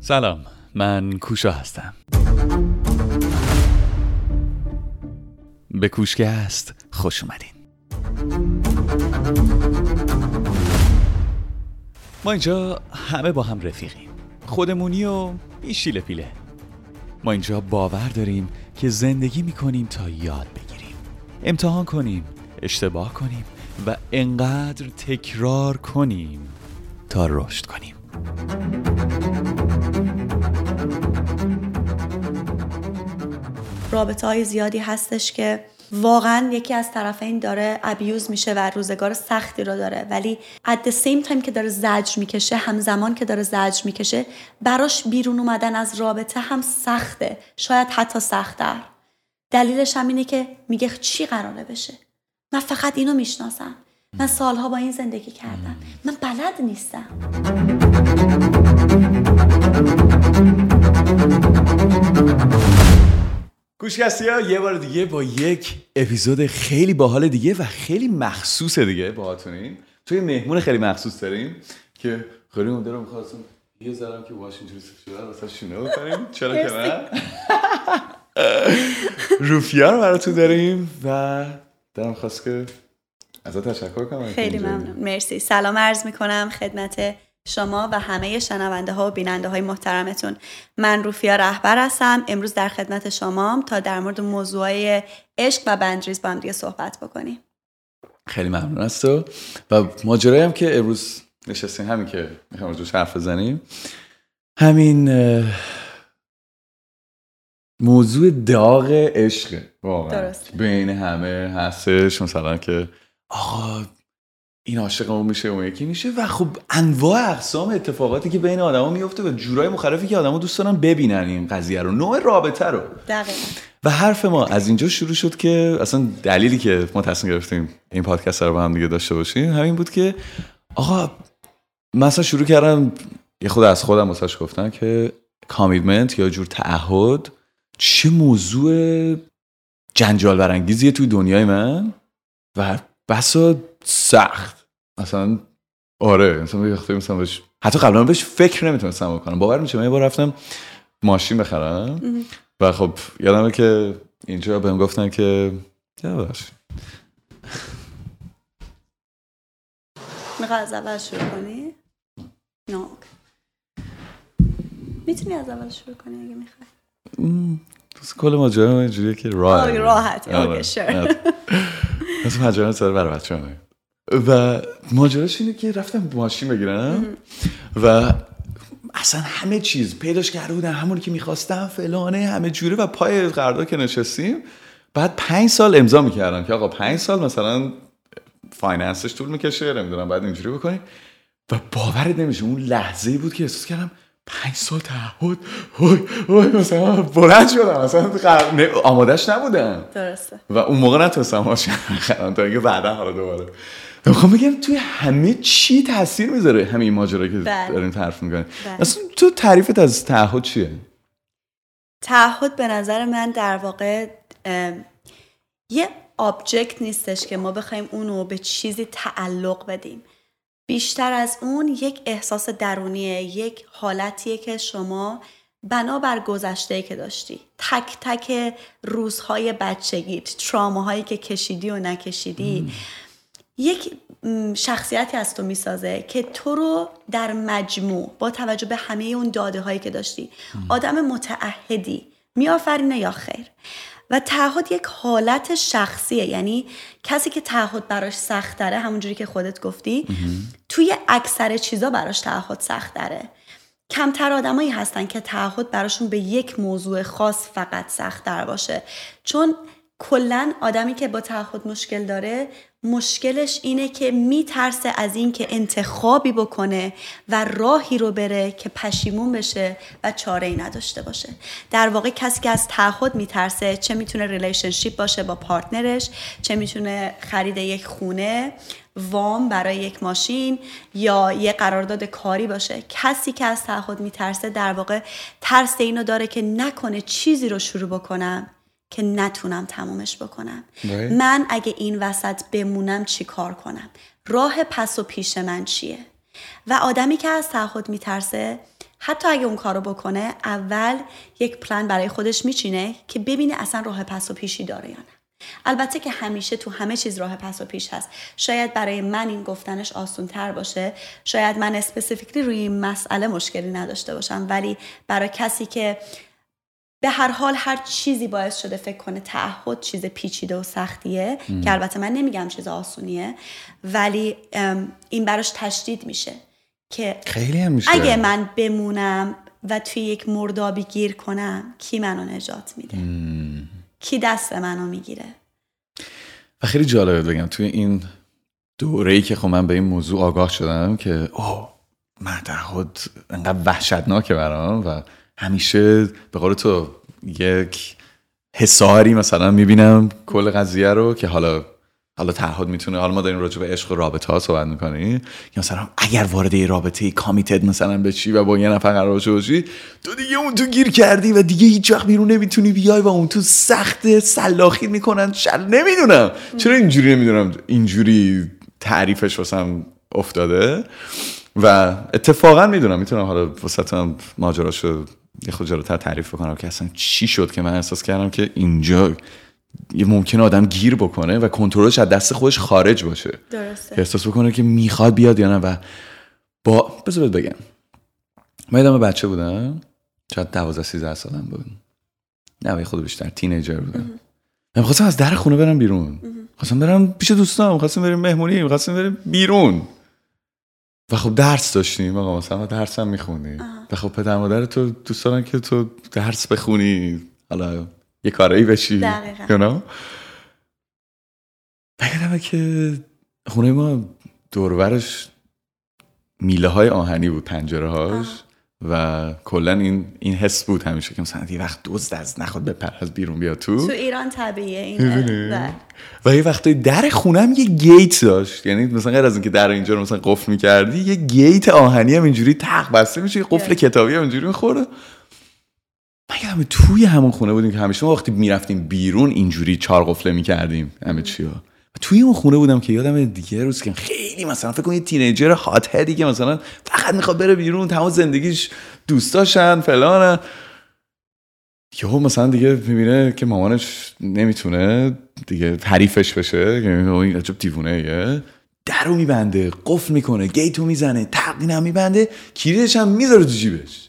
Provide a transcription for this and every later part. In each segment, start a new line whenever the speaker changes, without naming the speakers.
سلام من کوشا هستم. به کوشکه است خوش اومدین. ما اینجا همه با هم رفیقیم. خودمونی و بیشیل پیله. ما اینجا باور داریم که زندگی می‌کنیم تا یاد بگیریم. امتحان کنیم اشتباه کنیم و انقدر تکرار کنیم تا رشد کنیم.
رابطه های زیادی هستش که واقعا یکی از طرفین داره ابیوز میشه و روزگار سختی رو داره. ولی at the same time که داره زجر می‌کشه همزمان که داره زجر می‌کشه براش بیرون اومدن از رابطه هم سخته. شاید حتی سختتر. دلیلش هم اینه که میگه چی قراره بشه؟ من فقط اینو می‌شناسم. من سالها با این زندگی کردم. من بلد نیستم.
گوشکستی ها یه بار دیگه با یک اپیزود خیلی باحال دیگه و خیلی مخصوص دیگه باهاتونیم. توی مهمون خیلی مخصوص داریم که خیلی اون رو می‌خواستم یه ذرم که اینجوری شده واسه شونه بکنیم چرا که نه؟ روفیا رو براتون داریم و دارم خواست که ازت تشکر کنم.
خیلی ممنون. مرسی. سلام عرض می‌کنم خدمت شما و همه شنونده ها و بیننده های محترمتون. من روفیا رهبر هستم. امروز در خدمت شما تا در مورد موضوع عشق و بندریز با هم دیگه صحبت بکنیم.
خیلی ممنون از تو. و ماجرایی هم که امروز نشستیم همین که می‌خوام روش حرف بزنیم. همین موضوع داغ عشق واقعا.
درست.
بین همه هستش. مثلا که آقا این عاشقمون میشه اون یکی میشه. و خب انواع اقسام اتفاقاتی که بین آدما میفته و جورای مختلفی که آدما دوست دارن ببینن این قضیه رو. نوع رابطه رو.
دقیقا.
و حرف ما از اینجا شروع شد که اصلا دلیلی که ما تصمیم گرفتیم این پادکست رو با هم دیگه داشته باشیم همین بود که آقا مثلا شروع کردم یه خود از خودم واسش گفتم که کامیتمنت یا جور تعهد چه موضوع جنجال برانگیزیه توی دنیای من و بسا سخت. مثلا آره مثلا یه وقتی مثلا بهش حتی قبلا بهش فکر نمی‌تونستم بکنم. باور میشه من یه بار رفتم ماشین بخرم و خب یادمه که اینجا بهم گفتن که یادش
می‌خوای از اول شروع کنی؟ نه. می‌تونی از اول شروع کنی اگه می‌خوای؟
کل ماجرا اینجوریه که راه
آه، راحت.
آره.
اوکی،
مثل ماجرا سر برای بچه و ماجراش اینه که رفتم ماشین بگیرم و اصلا همه چیز پیداش کرده بودم همونی که می‌خواستم فلانه همه جوره و پای قرارداد که نشستیم. بعد پنج سال امضا می‌کردم که آقا پنج سال مثلا finance ش طول می‌کشه نمی‌دونم بعد اینجوری بکنی. و باورت نمیشه اون لحظه ای بود که احساس کردم پنج سال تعهد؟ وای وای مثلا بلند شدم اصلا قر- آمادش نبودم
درسته.
و اون موقع نتونستم ماشین بخرم تا اینکه بعدا حالا دوباره. می‌خوام بگم توی همه چی تاثیر می‌ذاره همین ماجرا که
بله.
داریم حرف می‌کنیم
بله.
اصلا تو تعریفت از تعهد چیه؟
تعهد به نظر من در واقع یه آبجکت نیستش که ما بخوایم اونو به چیزی تعلق بدیم. بیشتر از اون یک احساس درونیه یک حالتیه که شما بنابر گذشته که داشتی. تک تک روزهای بچگیت تراماهایی که کشیدی و نکشیدی. یک شخصیتی از تو می‌سازه که تو رو در مجموع با توجه به همه اون داده هایی که داشتی آدم متعهدی میآفرینه یا خیر. و تعهد یک حالت شخصیه. یعنی کسی که تعهد براش سخت داره همونجوری که خودت گفتی توی اکثر چیزا براش تعهد سخت داره. کمتر آدمایی هستن که تعهد براشون به یک موضوع خاص فقط سخت در باشه. چون کلا آدمی که با تعهد مشکل داره مشکلش اینه که میترسه از این که انتخابی بکنه و راهی رو بره که پشیمون بشه و چاره ای نداشته باشه. در واقع کسی که از تعهد میترسه چه می‌تونه relationship باشه با partner ش چه می‌تونه خرید یک خونه وام برای یک ماشین یا یه قرارداد کاری باشه. کسی که از تعهد میترسه در واقع ترس اینو داره که نکنه چیزی رو شروع بکنم که نتونم تمومش بکنم.
Right.
من اگه این وسط بمونم چی کار کنم؟ راه پس و پیش من چیه؟ و آدمی که از تعهد میترسه حتی اگه اون کارو بکنه اول یک پلان برای خودش میچینه که ببینه اصلا راه پس و پیشی داره یا نه. البته که همیشه تو همه چیز راه پس و پیش هست. شاید برای من این گفتنش آسون تر باشه. شاید من اسپسیفیکلی روی این مسئله مشکلی نداشته باشم. ولی برای کسی که به هر حال هر چیزی باعث شده فکر کنه تعهد چیز پیچیده و سختیه که البته من نمیگم چیز آسونیه ولی این براش تشدید میشه که
خیلی هم میشه.
اگه من بمونم و توی یک مردابی گیر کنم کی منو نجات میده؟ کی دست منو می‌گیره؟
و خیلی جالبه بگم توی این دوره ای که خب من به این موضوع آگاه شدم که اوه من تعهد انقدر وحشتناکه برام و همیشه به قول تو یک حساری مثلا می‌بینم کل قضیه رو که حالا حالا تعهد می‌تونه حالا ما داریم راجع به عشق و رابطه ها صحبت می‌کنیم یا مثلا اگر وارد یه رابطه کامیتد مثلا بشی و با یه نفر قرار باشی تو دیگه اون تو گیر کردی و دیگه هیچ وقت بیرون نمی‌تونی بیای و اون تو سخت سلاخی می‌کنن شل نمی‌دونم. چرا اینجوری نمی‌دونم؟ اینجوری تعریفش واسم افتاده؟ و اتفاقا می‌دونم می‌تونم حالا واسه ماجراشو یه خود جلوتر تعریف بکنم که اصلا چی شد که من احساس کردم که اینجا یه ممکن آدم گیر بکنه و کنترلش از دست خودش خارج باشه.
درسته.
احساس بکنه که می‌خواد بیاد یا نه و با بذار بگم. من یادم بچه بودم. شاید 12 13 سالم بود. نه خود بیشتر تینیجر بودم. من خواستم از در خونه برم بیرون. خواستم برم پیش دوستام خواستم بریم مهمونی خواستم بریم بیرون. و خب درس داشتیم آقا مثلا درس هم می‌خونی و خب پدر مادر تو دوست دارن که تو درس بخونی. حالا یه کارایی بشی.
دقیقا.
You که خونه ما دورورش میله های آهنی بود پنجره هاش. و کلا این این حس بود همیشه که مثلا یه وقت دزد از نخواد بپر از بیرون بیاد تو.
تو ایران طبیعیه این.
و یه وقتی در خونم یه گیت داشت. یعنی مثلا غیر از اینکه در اینجا رو مثلا قفل می‌کردی یه گیت آهنی هم اینجوری تق بسته میشه یه قفل کتابی هم اینجوری می‌خوره. من همه توی همون خونه بودیم که همیشه ما وقتی می‌رفتیم بیرون اینجوری چهار قفله می‌کردیم. همه چی توی اون خونه بودم که یادم دیگه روز که خیلی مثلا فکر کنید تینیجر هات هدی که مثلا فقط می‌خواد بره بیرون تمام زندگیش دوستاشن فلان یهو مثلا دیگه می‌بینه که مامانش نمی‌تونه دیگه حریفش بشه یعنی این عجب دیوونه یه. در رو میبنده قفل می‌کنه گیتو می‌زنه تقین هم میبنده کلیدش هم می‌ذاره تو جیبش.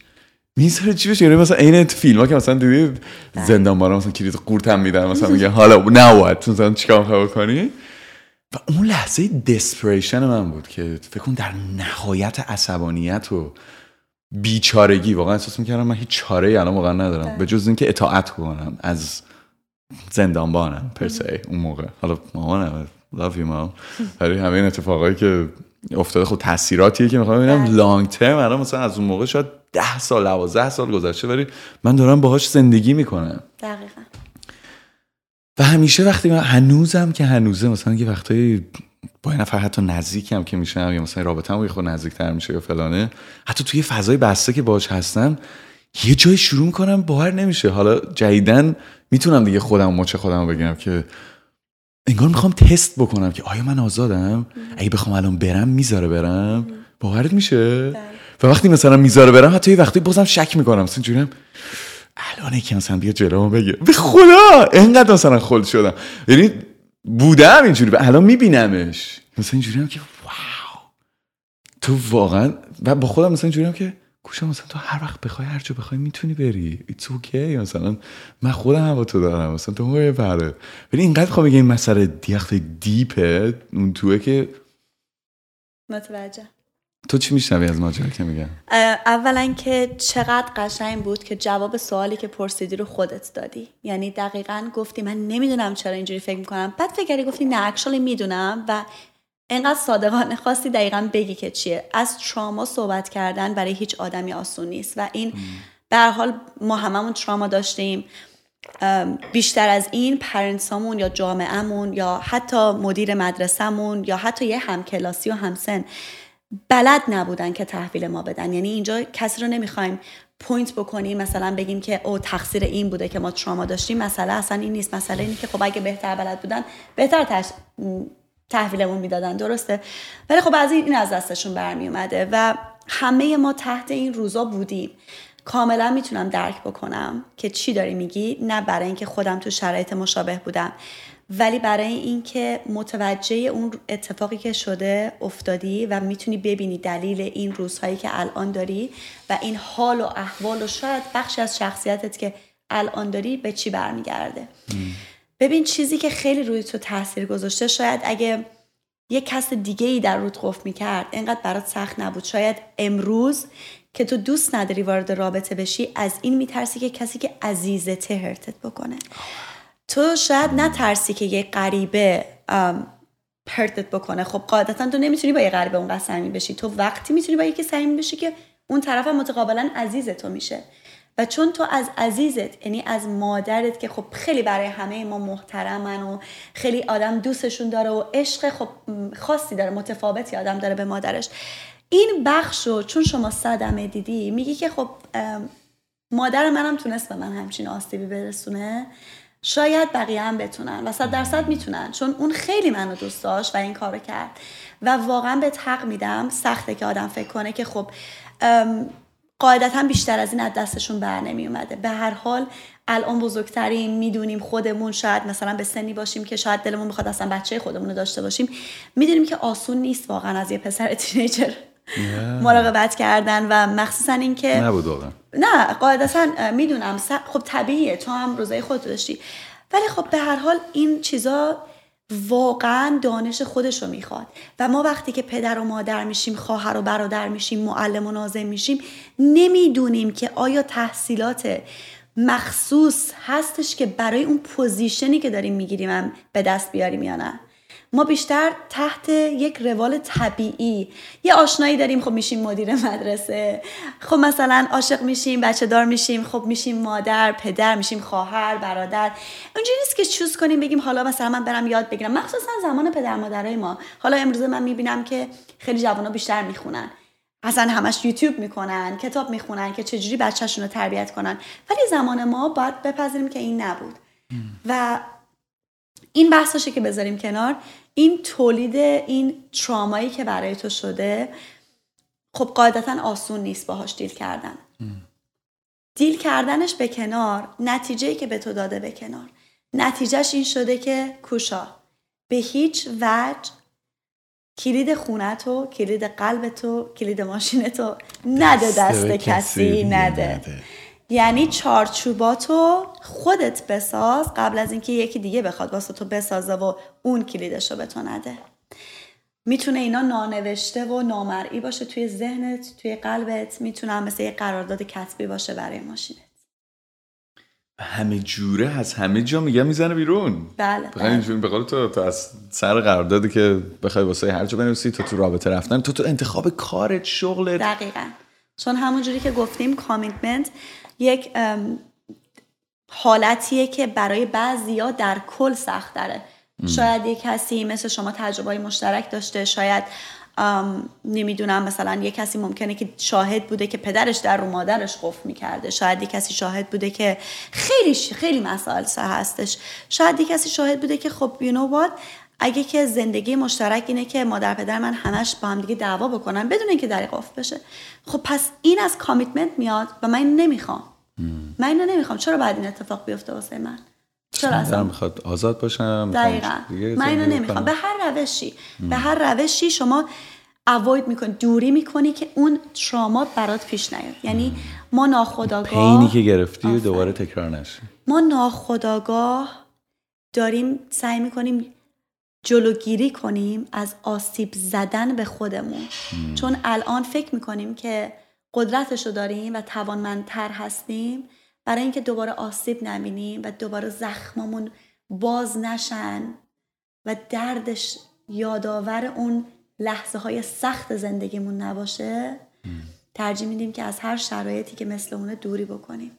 می‌ذاره چی بشه؟ یعنی مثلا عین فیلم ها که مثلا دیدی زندان بارا مثلا کلید قورت هم میدن مثلا میگه حالا نباید مثلا چیکار می‌خوای کنی و اون لحظه دسپریشن من بود که فکر کن در نهایت عصبانیت و بیچارگی واقعا احساس می‌کردم من هیچ چاره ای الان واقعا ندارم. بله. به جز اینکه اطاعت کنم از زندانبانم پرسه اون موقع. حالا مامانم love you mom. ولی همه این اتفاقایی که افتاده خود تاثیراتیه که می‌خوام ببینم. لانگ ترم الان مثلا از اون موقع شاید ده سال دوازده سال گذشته ولی من دارم باهاش زندگی می‌کنم.
دقیقا.
و همیشه وقتی من هنوزم که هنوزه مثلا یه وقتایی با این نفر حتی نزدیکم که میشم یا مثلا رابطه یه خود نزدیکتر میشه یا فلانه حتی توی فضای بسته که باش هستم یه جای شروع می‌کنم باور نمیشه. حالا جدیدن می‌تونم دیگه خودم مچ خودم بگیرم که انگار می‌خوام تست بکنم که آیا من آزادم؟ اگه بخوام الان برم می‌ذاره برم. باورت میشه؟ بله. و وقتی مثلا می‌ذاره برم حتی یه وقتی بازم شک می‌کنم. مثلا جورم الان که مثلا بیا جلومو بگیر به خدا! انقدر مثلا خلد شدم. یعنی بودم اینجوری. و الان میبینمش. مثلا اینجوری که واو. تو واقعا و با خودم مثلا اینجوری که گوشم مثلا تو هر وقت بخوای هر جا بخوای می‌تونی بری. ایتس اوکی مثلا من خودم هم با تو دارم. مثلا تو موقع بره ولی اینقدر خواهم بگم این مسئله دیخت دیپه. اون توه که
متوجه.
تو چی میشنوی از ماجرا که میگم
اولا که چقدر قشنگ بود که جواب سوالی که پرسیدی رو خودت دادی. یعنی دقیقا گفتی من نمی‌دونم چرا اینجوری فکر می‌کنم. بعد فکری گفتی نه اکشالی می‌دونم و اینقدر صادقانه خواستی دقیقا بگی که چیه. از تراما صحبت کردن برای هیچ آدمی آسون نیست و این به حال ما هممون تراما داشتیم. بیشتر از این parents امون یا جامعهمون یا حتی مدیر مدرسهمون یا حتی یه همکلاسی و همسن بلد نبودن که تحویل ما بدن. یعنی اینجا کسی رو نمی‌خوایم point بکنیم مثلا بگیم که او تقصیر این بوده که ما تراما داشتیم. مسئله اصلا این نیست. مسئله اینه که خب اگه بهتر بلد بودن بهتر تحویلمون می‌دادن. درسته؟ ولی خب از این از دستشون برمی اومده و همه ما تحت این روزا بودیم. کاملا می‌تونم درک بکنم که چی داری میگی؟ نه برای اینکه خودم تو شرایط مشابه بودم. ولی برای اینکه متوجه اون اتفاقی که شده افتادی و می‌تونی ببینی دلیل این روزهایی که الان داری و این حال و احوال و شاید بخشی از شخصیتت که الان داری به چی برمیگرده. ببین چیزی که خیلی روی تو تاثیر گذاشته شاید اگه یه کس دیگه ای در رود قفل می‌کرد اینقدر برات سخت نبود. شاید امروز که تو دوست نداری وارد رابطه بشی از این میترسی که کسی که عزیزته هرتت بکنه. تو شاید نترسی که یه غریبه پرتت بکنه. خب قاعدتا تو نمی‌تونی با یه غریبه اونقدر صمیمی بشی. تو وقتی می‌تونی با یکی صمیمی بشی که اون طرف متقابلا عزیز تو میشه. و چون تو از عزیزت یعنی از مادرت که خب خیلی برای همه ما محترمن و خیلی آدم دوستشون داره و عشق خب خاصی داره متفاوتی آدم داره به مادرش. این بخش رو چون شما صدمه دیدی میگی که خب مادر منم تونست به من همچین آسیبی برسونه. شاید بقیه هم بتونن و صد درصد می‌تونن چون اون خیلی منو دوست داشت و این کارو کرد. و واقعا به حق میدم سخته که آدم فکر کنه که خب قاعدتا بیشتر از این از دستشون بر نمی اومده به هر حال الان بزرگترین می‌دونیم خودمون شاید مثلا به سنی باشیم که شاید دلمون می‌خواد اصلا بچه خودمون رو داشته باشیم. می‌دونیم که آسون نیست واقعا از یه پسر تینیجر. مراقبت کردن و مخصوصا اینکه
نبود واقعا.
نه قاعدتا می‌دونم خب طبیعیه تو هم روزای خودت داشتی. ولی خب به هر حال این چیزا واقعا دانش خودش رو می‌خواد. و ما وقتی که پدر و مادر میشیم خواهر و برادر میشیم معلم و نازم میشیم نمی‌دونیم که آیا تحصیلات مخصوص هستش که برای اون پوزیشنی که داریم می‌گیریم به دست بیاریم یا نه. ما بیشتر تحت یک روال طبیعی. یه آشنایی داریم خب میشیم مدیر مدرسه. خب مثلا عاشق میشیم بچه دار میشیم خب میشیم مادر پدر میشیم خواهر برادر. اونجوری نیست که چوز کنیم بگیم حالا مثلا من برم یاد بگیرم. مخصوصا زمان پدر مادرای ما. حالا امروزه من می‌بینم که خیلی جوانا بیشتر می‌خونن. اصلا همش یوتیوب می‌کنن کتاب می‌خونن که چجوری بچهشون رو تربیت کنن. ولی زمان ما باید بپذیریم که این نبود. و این بحثاشه که بذاریم کنار. این تولید این ترامایی که برای تو شده خب قاعدتا آسون نیست باهاش دیل کردن. دیل کردنش به کنار نتیجه که به تو داده به کنار. نتیجهش این شده که کوشا به هیچ وجه کلید خونتو کلید قلبتو کلید ماشینتو نده دست کسی نده. یعنی چارچوباتو خودت بساز قبل از اینکه یکی دیگه بخواد واسه تو بسازه و اون کلیدش رو به تو نده. می‌تونه اینا نانوشته و نامرئی باشه توی ذهنت توی قلبت. می‌تونه مثل یه قرارداد کسبی باشه برای ماشینت.
همه جوره از همه جا میگه می‌زنه بیرون.
بله,
بله. به قول تو, تو از سر قراردادی که بخوای واسه هر جا بنویسی تو تو رابطه رفتن. تو تو انتخاب کارت شغلت.
دقیقا. چون همونجوری که گفتیم کامیتمنت یک حالتیه که برای بعضیا در کل سخت داره شاید یک کسی مثل شما تجربه مشترک داشته شاید نمی‌دونم مثلا یه کسی ممکنه که شاهد بوده که پدرش در رو مادرش قفل می‌کرده. شاید یه کسی شاهد بوده که خیلی خیلی مسائل سه هستش. شاید یه کسی شاهد بوده که خب you know what اگه که زندگی مشترک اینه که مادر پدر من همش با هم دیگه دعوا بکنن بدون اینکه دری قفل بشه. خب پس این از کامیتمنت میاد و من نمی‌خوام. من اینو نمی‌خوام. چرا باید این اتفاق بیفته واسه من؟
چرا اصلا؟ می‌خواد آزاد باشم
دقیقا. من اینو نمی‌خوام. به هر روشی به هر روشی شما اوید می‌کنی دوری می‌کنی که اون تراما برات پیش نیاد. یعنی ما ناخداگاه
پینی که گرفتی و دوباره تکرار نشه.
ما ناخداگاه داریم سعی می‌کنیم جلوگیری کنیم از آسیب زدن به خودمون. چون الان فکر می‌کنیم که قدرتشو داریم و توانمندتر هستیم برای اینکه دوباره آسیب نبینیم و دوباره زخممون باز نشن و دردش یادآور اون لحظه های سخت زندگیمون نباشه ترجیح میدیم که از هر شرایطی که مثل اونه دوری بکنیم.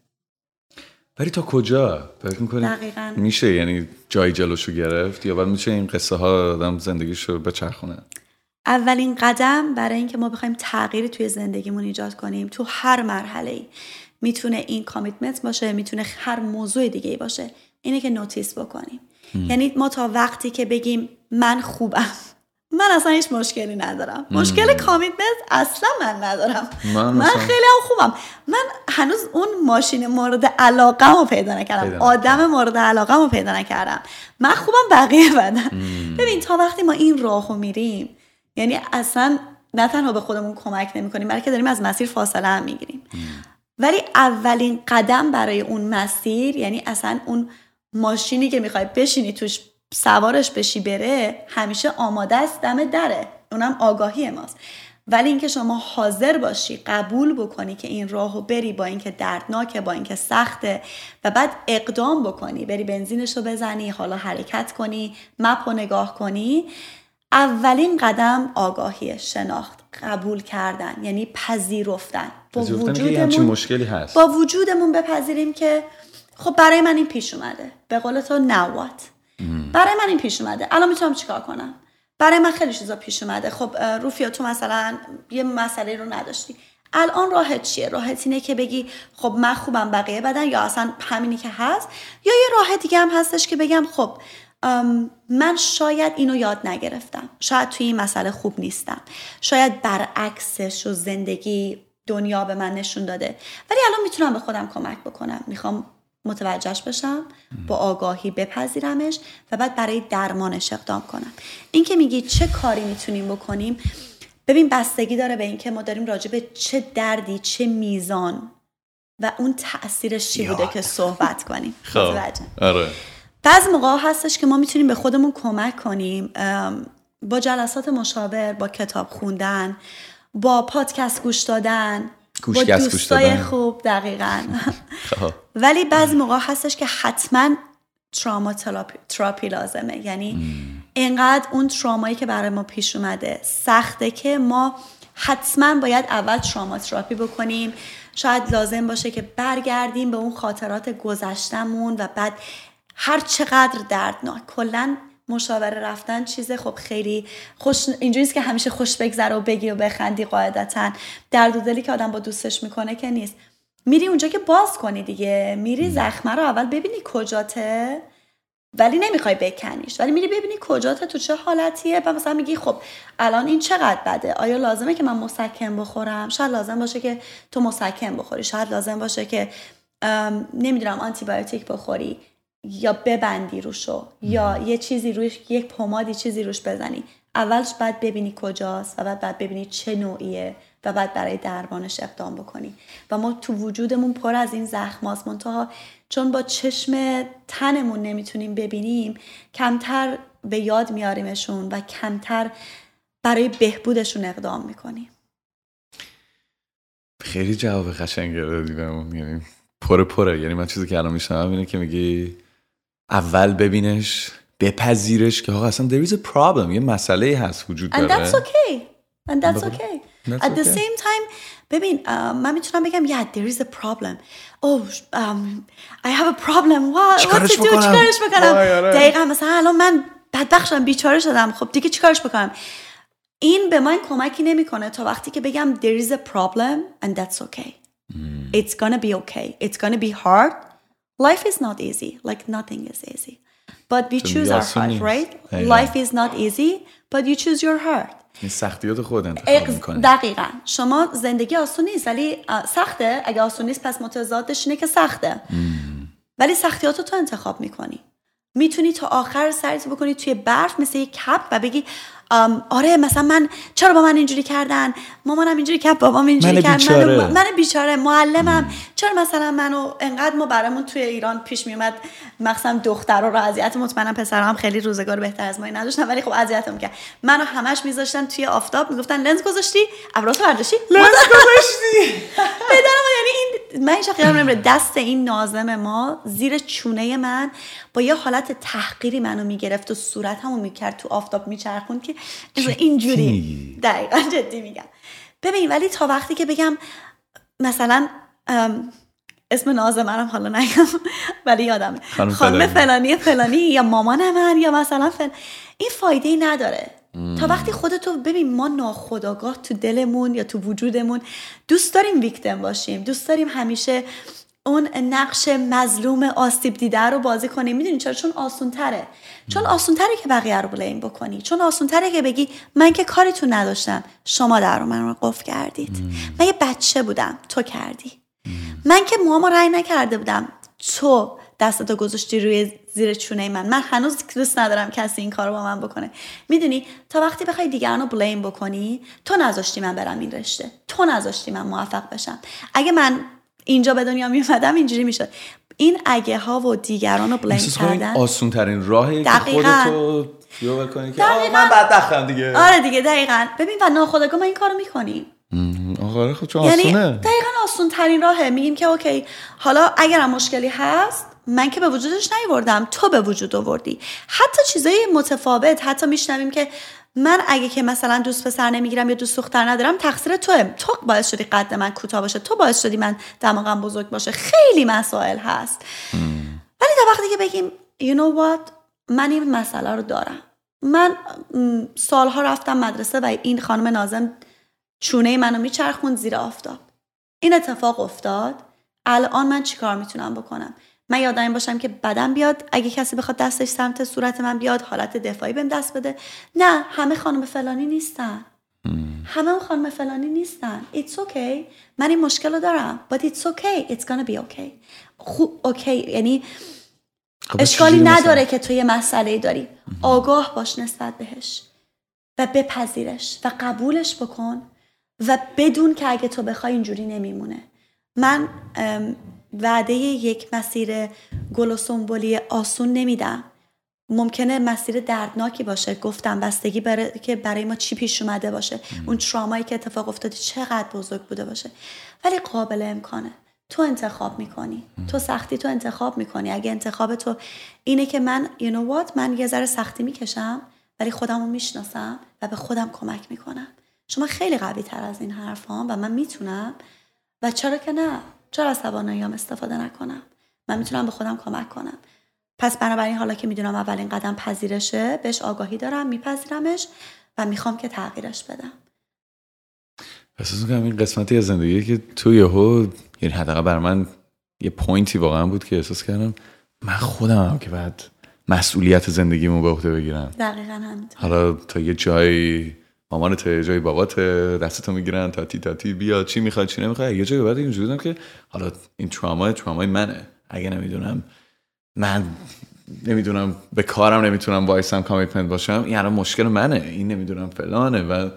ولی تا کجا؟ فکر می‌کنی میشه یعنی جای جلوشو گرفت یا بعد میشه این قصه ها آدم زندگیشو بچرخونه؟
اولین قدم برای اینکه ما بخوایم تغییری توی زندگیمون ایجاد کنیم تو هر مرحله ای می‌تونه این کامیتمنت باشه می‌تونه هر موضوع دیگه ای باشه. اینه که نوتیس بکنیم. یعنی ما تا وقتی که بگیم من خوبم من اصلا هیچ مشکلی ندارم. مشکل کامیتمنت اصلا من ندارم.
من
من خیلی هم خوبم. من هنوز اون ماشین مورد علاقه رو پیدا نکردم.
پیدا
آدم مورد علاقه رو پیدا نکردم. من خوبم بقیه بدن ببین تا وقتی ما این راه رو میریم یعنی اصلا نه تنها به خودمون کمک نمی کنیم بلکه داریم از مسیر فاصله هم می‌گیریم. ولی اولین قدم برای اون مسیر یعنی اصلا اون ماشینی که می‌خوای بشینی توش سوارش بشی بره همیشه آماده است دم دره. اونم آگاهی ماست. ولی اینکه شما حاضر باشی قبول بکنی که این راهو بری با اینکه دردناکه با اینکه سخته و بعد اقدام بکنی. بری بنزینش رو بزنی حالا حرکت کنی مپ رو نگاه کنی. اولین قدم آگاهی شناخت قبول کردن یعنی پذیرفتن. با وجودمون
مشکلی هست.
با وجودمون بپذیریم که خب برای من این پیش اومده. به قول تو نوات برای من این پیش اومده. الان می‌تونم چیکار کنم؟ برای من خیلی چیزا پیش اومده. خب روفیا تو مثلا یه مسئله رو نداشتی. الان راحت چیه؟ راحت اینه که بگی خب من خوبم بقیه بدن؟ یا اصلا همینی که هست؟ یا یه راه دیگه هم هستش که بگم خب من شاید اینو یاد نگرفتم. شاید توی این مسئله خوب نیستم. شاید برعکسش و زندگی دنیا به من نشون داده. ولی الان می‌تونم به خودم کمک بکنم. می‌خوام متوجهش بشم با آگاهی بپذیرمش و بعد برای درمانش اقدام کنم این که میگی چه کاری می‌تونیم بکنیم ببین بستگی داره به اینکه ما داریم راجع به چه دردی چه میزان و اون تاثیرش چی بوده. که صحبت کنیم
خب؟ آره
بعض موقع هستش که ما می‌تونیم به خودمون کمک کنیم با جلسات مشاور با کتاب خوندن با پادکست گوش دادن با
گوش
دوستای
دادن.
خوب دقیقا.
خب.
ولی بعضی موقع هستش که حتما تراما تراپی, تراپی لازمه. یعنی اینقدر اون ترامایی که برای ما پیش اومده سخته که ما حتما باید اول تراما تراپی بکنیم. شاید لازم باشه که برگردیم به اون خاطرات گذشتمون و بعد هر چقدر دردناک. کلا مشاوره رفتن چیز خب خیلی خوش اینجوریست که همیشه خوش بگذره و بگی و بخندی قاعدتا. درد و دلی که آدم با دوستش می‌کنه که نیست. میری اونجا که باز کنی دیگه. میری زخمه رو اول ببینی کجاته ولی نمی‌خوای بکنیش. ولی میری ببینی کجاته تو چه حالتیه. و مثلا میگی خب الان این چقدر بده؟ آیا لازمه که من مسکن بخورم؟ شاید لازم باشه که تو مسکن بخوری. شاید لازم باشه که نمی‌دونم آنتیبیوتیک بخوری. یا ببندی روشو یا یه چیزی روش یک پمادی چیزی روش بزنی. اولش بعد ببینی کجاست و بعد بعد ببینی چه نوعیه و بعد برای درمانش اقدام بکنی. و ما تو وجودمون پر از این زخماست منتها چون با چشم تنمون نمی‌تونیم ببینیم کمتر به یاد میاریمشون و کمتر برای بهبودشون اقدام می‌کنیم.
خیلی جواب قشنگی دادی بهمون یعنی پره پره. یعنی من چیزی که الان میشنوم اینه که میگی اول ببینش بپذیرش که آقا اصلا there is a problem یه مسئله هست وجود
and
داره
that's okay and that's okay
That's
at the
okay.
same time ببین uh, من می‌تونم بگم yeah there is a problem oh um, I have a problem what, what to do
بکنم؟
چیکارش بکنم
آره.
دقیقا مثلا الان من بدبخت شدم بیچاره شدم خب دیگه چیکارش بکنم این به من کمکی نمی‌کنه تا وقتی که بگم there is a problem and that's okay it's gonna be okay it's gonna be hard life is not easy like nothing is easy. But we choose our heart
نیست.
right? Life is not easy but you choose your heart.
این سختیات خود انتخاب می‌کنی.
دقیقا. شما زندگی آسون نیست ولی سخته. اگه آسون نیست پس متضادش اینه که سخته. ولی سختیات رو تو انتخاب می‌کنی. می‌تونی تا آخر سرت بکنی توی برف مثل یک کپ و بگی آره مثلا من چرا با من اینجوری کردن؟ مامانم اینجوری کرد بابام اینجوری
من
کرد
بیچاره.
منو- من بیچاره معلمم. چرا مثلا منو انقدر ما برامون توی ایران پیش میومد مخصوصا دخترها رو اذیت مطمئنم پسرها هم خیلی روزگار بهتر از ما نداشتن ولی خب اذیتم کرد. منو همش میذاشتن توی آفتاب می‌گفتن لنز گذاشتی؟ ابراز برداشتی؟ لنز گذاشتی. پدرم یعنی این من یادم نمیره دست این نازم ما زیر چونه من با یه حالت تحقیری منو می‌گرفت و صورتمو می‌کرد تو آفتاب میچرخوند که اینجوری؟ دقیقا جدی میگم. ببین ولی تا وقتی که بگم مثلا اسم نازم منم حالا نگم ولی یادمه.
خانم
خانم
فلانی.
فلانی فلانی یا مامان من یا مثلا فل... این فایده ای نداره. تا وقتی خودتو ببین ما ناخداگاه تو دلمون یا تو وجودمون دوست داریم ویکتم باشیم. دوست داریم همیشه اون نقش مظلوم آسیب دیده رو بازی کنی. می‌دونی چرا؟ چون آسون تره چون آسون تره که بقیه رو بلیم بکنی. چون آسون تره که بگی من که کاریتون نداشتم. شما در رو من رو قفل کردید. من یه بچه بودم. تو کردی. من که موامو رای نکرده بودم. تو دستتو گذاشتی روی زیر چونه من. من هنوز دوست ندارم کسی این کارو با من بکنه. می‌دونی؟ تا وقتی بخوای دیگران رو بلیم بکنی تو نذاشتی من برم این رشته. تو نذاشتی من موفق بشم. اگه من اینجا به دنیا میومدم اینجوری می‌شد. این اگه ها و دیگران رو بلیم کردن
آسون ترین راهی که. خودتو یوبر کنی که من بدبختم دیگه.
آره دیگه دقیقا. ببین و ناخودآگاه ما این کارو می‌کنیم.
م، آقا آره خب چون
یعنی
آسونه.
دقیقا آسون ترین راهه. میگیم که اوکی حالا اگرم مشکلی هست من که به وجودش نیوردم تو به وجود آوردی. حتی چیزای متفاوت حتی میشنویم که من اگه که مثلا دوست پسر نمی‌گیرم یا دوست دختر ندارم تقصیر توه. تو باعث شدی قد من کوتاه باشه. تو باعث شدی من دماغم بزرگ باشه. خیلی مسائل هست. ولی تا وقتی که بگیم you know what من این مسئله رو دارم. من سالها رفتم مدرسه و این خانم نازم چونه منو میچرخوند زیر آفتاب. این اتفاق افتاد. الان من چیکار می‌تونم بکنم؟ من یادم باشم که بدم بیاد اگه کسی بخواد دستش سمت صورت من بیاد حالت دفاعی بهم دست بده. نه همه خانم فلانی نیستن. همه اون خانم فلانی نیستن. It's okay. من این مشکل رو دارم. But it's okay. It's gonna be okay. خوب اوکی یعنی
خب
اشکالی
چجوری مثلا؟
نداره که تو یه مسئله داری آگاه باش نسبت بهش و بپذیرش و قبولش بکن و بدون که اگه تو بخوای اینجوری نمیمونه. من وعده یک مسیر گل و سنبولی آسون نمیدم. ممکنه مسیر دردناکی باشه. گفتم بستگی برای که برای ما چی پیش اومده باشه. اون ترامایی که اتفاق افتاده چقدر بزرگ بوده باشه. ولی قابل امکانه. تو انتخاب می‌کنی. تو سختی تو انتخاب می‌کنی. اگه انتخاب تو اینه که من you know what من یه ذره سختی می‌کشم ولی خودم رو می‌شناسم و به خودم کمک می‌کنم. شما خیلی قوی تر از این حرف و من می‌تونم. و چرا که نه؟ چرا از تواناییام استفاده نکنم؟ من می‌تونم به خودم کمک کنم. پس بنابراین حالا که می‌دونم اولین قدم پذیرشه بهش آگاهی دارم میپذیرمش و می‌خوام که تغییرش بدم.
احساس می‌کنم این قسمتی از زندگی که تو یهو یعنی حداقل بر من یه پوینتی واقعا بود که احساس کردم من خودم هم که بعد مسئولیت زندگیمو به عهده بگیرم.
دقیقا همینطور.
حالا تا یه جایی مامان تا یه جایی بابات دستتو می‌گیرن تاتی تاتی بیا. چی می‌خواد چی نمی‌خواد یه جایی بعد اینجوری بودم که حالا این تراما ترامای منه. اگه نمی‌دونم من نمی‌دونم به کارم نمی‌تونم وایسم کامیتمنت باشم این الان مشکل منه. این نمی‌دونم فلانه و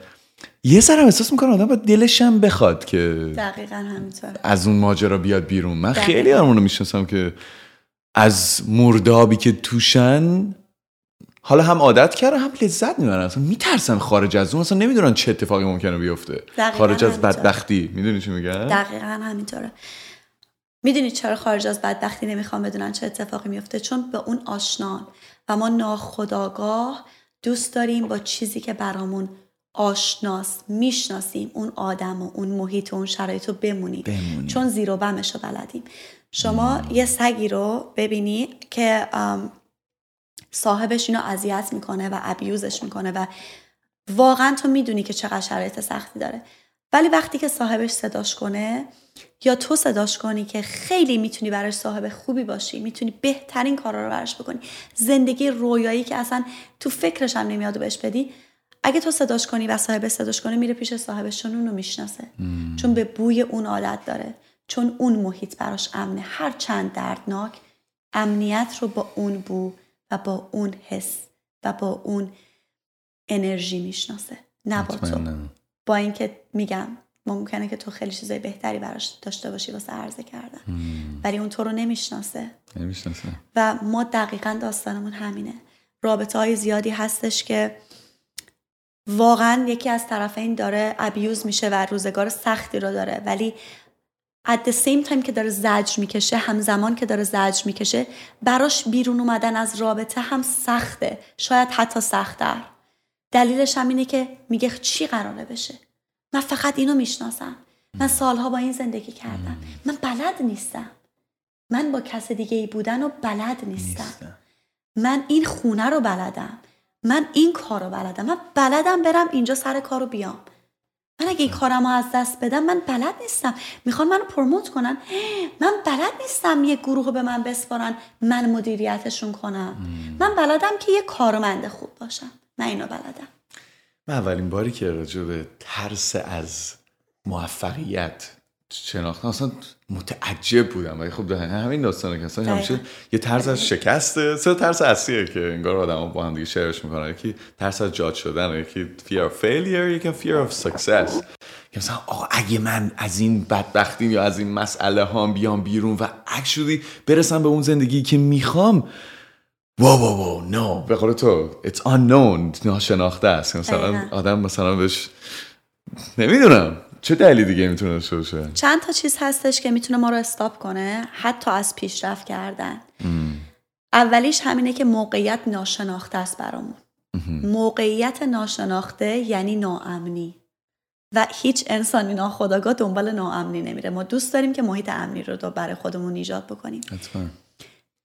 یه ذره احساس می‌کنم آدم باید دلشم بخواد که
دقیقا همینطور.
از اون ماجرا بیاد بیرون. من
دقیقاً.
خیلی آدمونو می‌شناسم که از مردابی که توشن حالا هم عادت کردن هم لذت می‌برن. اصلا میترسن خارج از اون اصلا نمی‌دونن چه اتفاقی ممکنه بیفته. خارج از. بدبختی. می‌دونی چی میگن
دقیقا همینطوره. می‌دونید چرا خارج از بدبختی نمی‌خوام بدونن چه اتفاقی میفته چون به اون آشنان و ما ناخداگاه دوست داریم با چیزی که برامون آشناست. می‌شناسیم اون آدم و اون محیط و اون شرایط رو بمونیم.
بمونیم.
چون زیر و بمش رو بلدیم. شما یه سگی رو ببینی که صاحبش اینو اذیت می‌کنه و ابیوزش می‌کنه و واقعا تو می‌دونی که چقدر شرایط سختی داره. ولی وقتی که صاحبش صداش کنه یا تو صداش کنی که خیلی می‌تونی براش صاحب خوبی باشی می‌تونی بهترین کارا رو براش بکنی زندگی رویایی که اصلا تو فکرش هم نمیاد و بهش بدی اگه تو صداش کنی و صاحب صداش کنه میره پیش صاحبش چون اونو می‌شناسه. چون به بوی اون عادت داره. چون اون محیط براش امنه. هر چند دردناک امنیت رو با اون بو و با اون حس و با اون انرژی می‌شناسه نه با تو. با اینکه میگم ممکنه که تو خیلی چیزای بهتری براش داشته باشی واسه عرضه کردن. ولی اون تو رو نمی‌شناسه.
نمی‌شناسم
و ما دقیقا داستانمون همینه. رابطه های زیادی هستش که واقعا یکی از طرفین داره ابیوز میشه و روزگار سختی رو داره. ولی at the same time که داره زجر می‌کشه همزمان که داره زجر می‌کشه براش بیرون اومدن از رابطه هم سخته. شاید حتی سختتر. دلیلش هم اینه که میگه چی قراره بشه. من فقط اینو می‌شناسم. من سالها با این زندگی کردم. من بلد نیستم. من با کس دیگه ای بودن و بلد نیستم.
نیستم.
من این خونه رو بلدم. من این کار رو بلدم. من بلدم برم اینجا سر کار رو بیام. من اگه این کارم رو از دست بدم من بلد نیستم. می‌خوان منو پروموت کنن. من بلد نیستم یه گروه رو به من بسپارن من مدیریتشون کنم. من بلدم که یه کارمند خوب باشم. من اینو بلدم.
من اولین باری که راجع به ترس از موفقیت شناختم اصلا متعجب بودم. ولی خب همین داستانه که اصلا همیشه یه ترس از شکسته سه ترس اصلیه که انگار آدم با هم دیگه شعرش می‌کنن. یکی ترس از جاد شدن یکی fear of failure یکی fear of success. که مثلا آقا اگه من از این بدبختی یا از این مسئله ها بیام بیرون و اکشولی برسم به اون زندگی که می‌خوام واو واو واو نو به قول تو it's unknown ناشناخته است. مثلا آدم مثلا بهش نمی‌دونم. چه دلیلی دیگه می‌تونه داشته باشه؟
چند تا چیز هستش که می‌تونه ما رو استاپ کنه حتی از پیشرفت کردن. اولیش همینه که موقعیت ناشناخته است برامون. موقعیت ناشناخته یعنی ناامنی. و هیچ انسانی ناخداگاه دنبال ناامنی نمیره. ما دوست داریم که محیط امنی رو برای خودمون ایجاد بکنیم.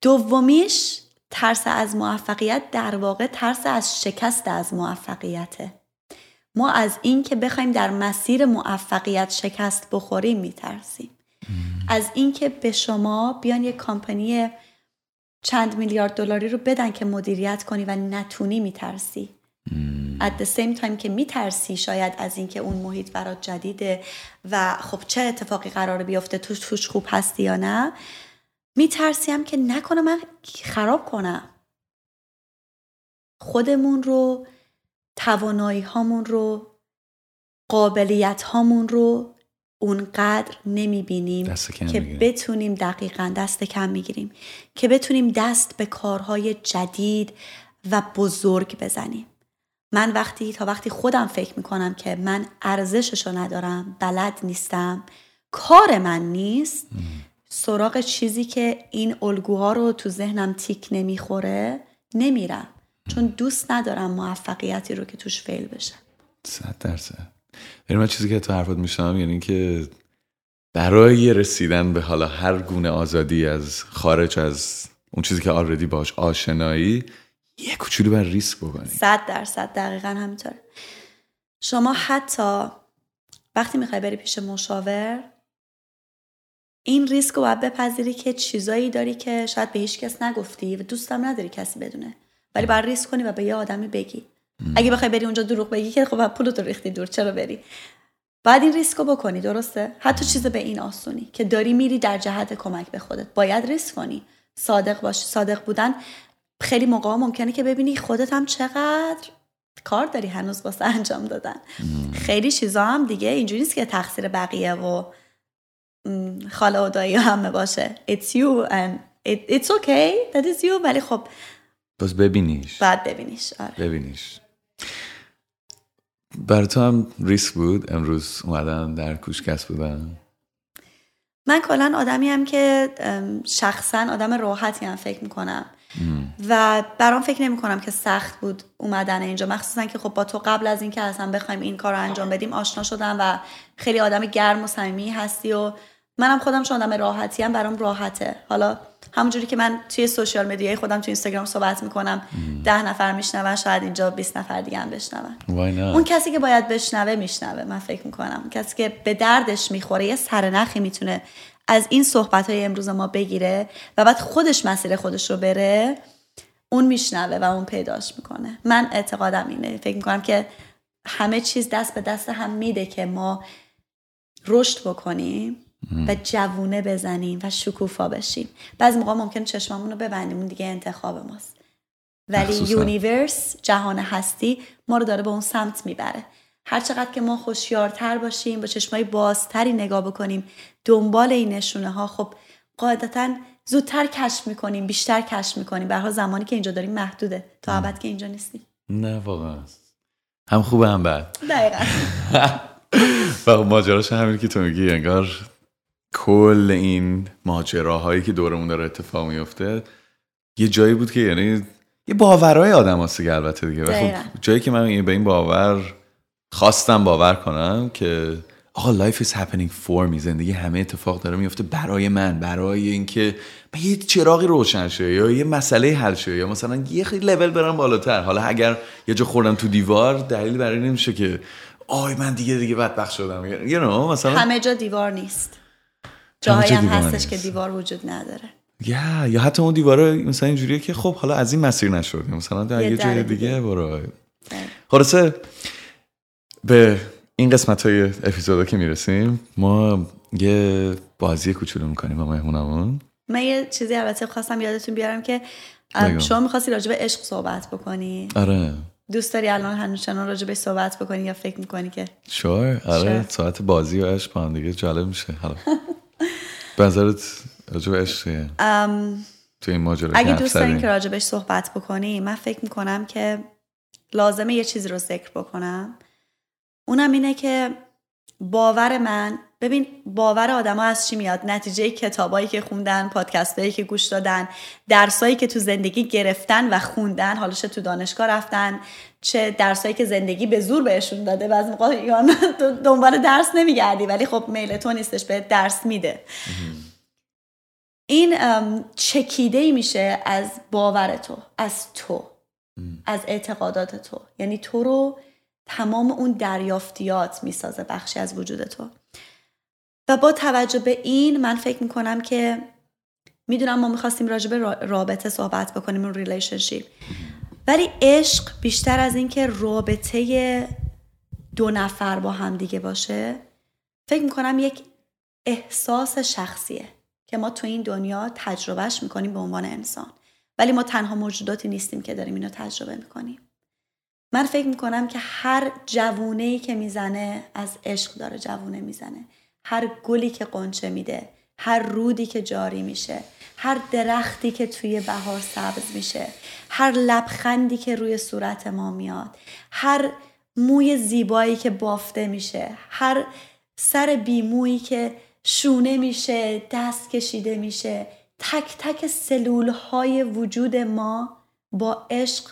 دومیش ترس از موفقیت در واقع ترس از شکست از موفقیته. ما از این که بخوایم در مسیر موفقیت شکست بخوریم میترسیم. از اینکه به شما بیان یک کامپنی چند میلیارد دلاری رو بدن که مدیریت کنی و نتونی میترسی. at the same time که میترسی شاید از اینکه اون محیط برات جدیده و خب چه اتفاقی قراره بیفته توش توش خوب هستی یا نه میترسیم که نکنه من خراب کنم. خودمون رو توانایی هامون رو قابلیت هامون رو اونقدر نمی‌بینیم که بتونیم دقیقا دست کم می‌گیریم که بتونیم دست به کارهای جدید و بزرگ بزنیم. من وقتی تا وقتی خودم فکر می‌کنم که من ارزشش رو ندارم بلد نیستم کار من نیست سراغ چیزی که این الگوها رو تو ذهنم تیک نمی‌خوره نمیرم. چون دوست ندارم موفقیتی رو که توش فیل بشه.
صد درصد. یعنی من چیزی که تو حرفات میشنم یعنی که برای رسیدن به حالا هر گونه آزادی از خارج از اون چیزی که آردی باش آشنایی یه کوچولو بر ریسک بکنی.
صد درصد. دقیقا همینطوره. شما حتی وقتی می‌خوای بری پیش مشاور این ریسک رو باید بپذیری که چیزایی داری که شاید به هیچ کس نگفتی و دوستم نداری کسی بدونه. ولی باید ریسک کنی و به یه آدمی بگی. اگه بخوای بری اونجا دروغ بگی که خب پولت رو ریختی دور چرا بری؟ بعد این ریسک رو بکنی درسته؟ حتی چیز به این آسونی که داری میری در جهت کمک به خودت. باید ریسک کنی. صادق باشی صادق بودن خیلی موقع ممکنه که ببینی خودت هم چقدر کار داری هنوز واسه انجام دادن. خیلی چیزا هم دیگه اینجوری نیست که تقصیر بقیه و خاله و دایی همه باشه. It's you and it, it's okay. That is you. ولی خب
بس ببینیش.
بعد ببینیش آره.
ببینیش. برای تو هم ریسک بود امروز اومدن در کوشکست بودن؟
من کلا آدمی هم که شخصا آدم راحتی هم فکر می‌کنم. و برام فکر نمی کنم که سخت بود اومدن اینجا. مخصوصا که خب با تو قبل از اینکه اصلا بخوایم این کار رو انجام بدیم آشنا شدم و خیلی آدم گرم و صمیمی هستی و منم خودم چون آدم راحتی هم برام راحته. حالا همونجوری که من توی سوشیال مدیای خودم توی اینستاگرام صحبت می‌کنم ده نفر میشنون شاید اینجا 20 نفر دیگه هم بشنون. اون کسی که باید بشنوه میشنوه من فکر می‌کنم. کسی که به دردش می‌خوره یه سرنخی می‌تونه از این صحبت های امروز ما بگیره و بعد خودش مسیر خودش رو بره اون میشنوه و اون پیداش می‌کنه. من اعتقادم اینه. فکر می‌کنم که همه چیز دست به دست هم میده که ما رشد بکنیم. و جوونه بزنیم و شکوفا بشیم. بعضی موقع ممکن چشممون رو ببندیم اون دیگه انتخاب ماست. ولی یونیورس جهان هستی ما رو داره به اون سمت می‌بره. هر چقدر که ما خوشیارتر باشیم با چشمای بازتری نگاه بکنیم دنبال این نشونه ها خب قاعدتا زودتر کشف می‌کنیم بیشتر کشف می‌کنیم. برها زمانی که اینجا داریم محدوده. تا ابد که اینجا نیستیم.
نه واقعا. هم خوبه هم بد.
دقیقا.
و ماجراش همین که تو میگی انگار کل این ماجراهایی که دورمون داره اتفاق میفته یه جایی بود که یعنی یه باورهای آدم هست دیگه البته دیگه. خب جایی که من به این باور خواستم باور کنم که آقا life is happening for me زندگی همه اتفاق داره میفته برای من برای اینکه یه چراغی روشن شه یا یه مسئله حل شه یا مثلا یه خیلی لول برم بالاتر. حالا اگر یه جا خوردم تو دیوار دلیل برای نمیشه که آی من دیگه دیگه بدبخت شدم. You know, مثلا
همه جا دیوار نیست. جاهایی هم هستش. که دیوار وجود نداره
یا یا حتی اون دیواره مثلا اینجوریه که خب حالا از این مسیر نشد مثلا در
یه
جای دیگه. برو
بله.
خلاصه به این قسمت های اپیزودا که می‌رسیم ما یه بازی کوچولو می‌کنیم با مهمونمون
من یه چیزی البته خواستم یادتون بیارم که. شما می‌خواستی راجع به عشق صحبت بکنی
آره
دوست داری الان هنوزچنان راجع به صحبت بکنی یا فکر می‌کنی که
شور آره. ساعت بازی و عشق با هم دیگه جالب میشه حالا به نظرت راجع به عشق تو این ماجرا
اگه دوست دارین. که راجبش صحبت بکنی من فکر می‌کنم که لازمه یه چیزی رو ذکر بکنم اونم اینه که باور من ببین باور آدما از چی میاد؟ نتیجه کتابایی که خوندن پادکستایی که گوش دادن درسایی که تو زندگی گرفتن و خوندن حالا چه تو دانشگاه رفتن چه درسایی که زندگی به زور بهشون داده بعضی موقع دنبال درس نمیگردی ولی خب میل تو نیستش به درس میده. این چکیده ای میشه از باور تو از تو از اعتقادات تو. یعنی تو رو تمام اون دریافتیات می‌سازه بخشی از وجود تو. و با توجه به این من فکر می‌کنم که می‌دونم ما می‌خواستیم راجع به را- رابطه صحبت بکنیم اون relationship ولی عشق بیشتر از اینکه رابطه دو نفر با هم دیگه باشه فکر می‌کنم یک احساس شخصیه که ما تو این دنیا تجربهش می‌کنیم به عنوان انسان. ولی ما تنها موجوداتی نیستیم که داریم اینو تجربه می‌کنیم. من فکر می‌کنم که هر جوونه ای که می‌زنه از عشق داره جوونه می‌زنه. هر گلی که قنچه میده هر رودی که جاری میشه هر درختی که توی بهار سبز میشه هر لبخندی که روی صورت ما میاد هر موی زیبایی که بافته میشه هر سر بیمویی که شونه میشه دست کشیده میشه تک تک سلول های وجود ما با عشق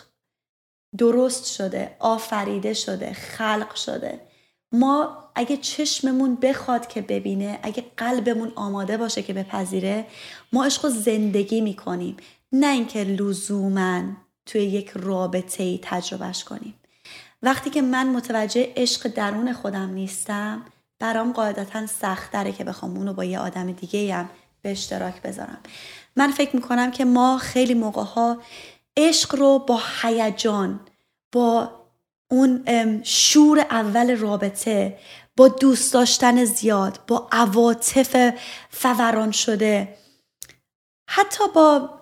درست شده آفریده شده خلق شده. ما اگه چشممون بخواد که ببینه اگه قلبمون آماده باشه که بپذیره ما عشق زندگی می‌کنیم. نه اینکه لزوما توی یک رابطه ای تجربهش کنیم. وقتی که من متوجه عشق درون خودم نیستم برام قاعدتا سختره که بخوام اونو با یه آدم دیگه هم به اشتراک بذارم. من فکر می‌کنم که ما خیلی موقع ها عشق رو با هیجان با اون شور اول رابطه با دوست داشتن زیاد با عواطف فوران شده. حتی با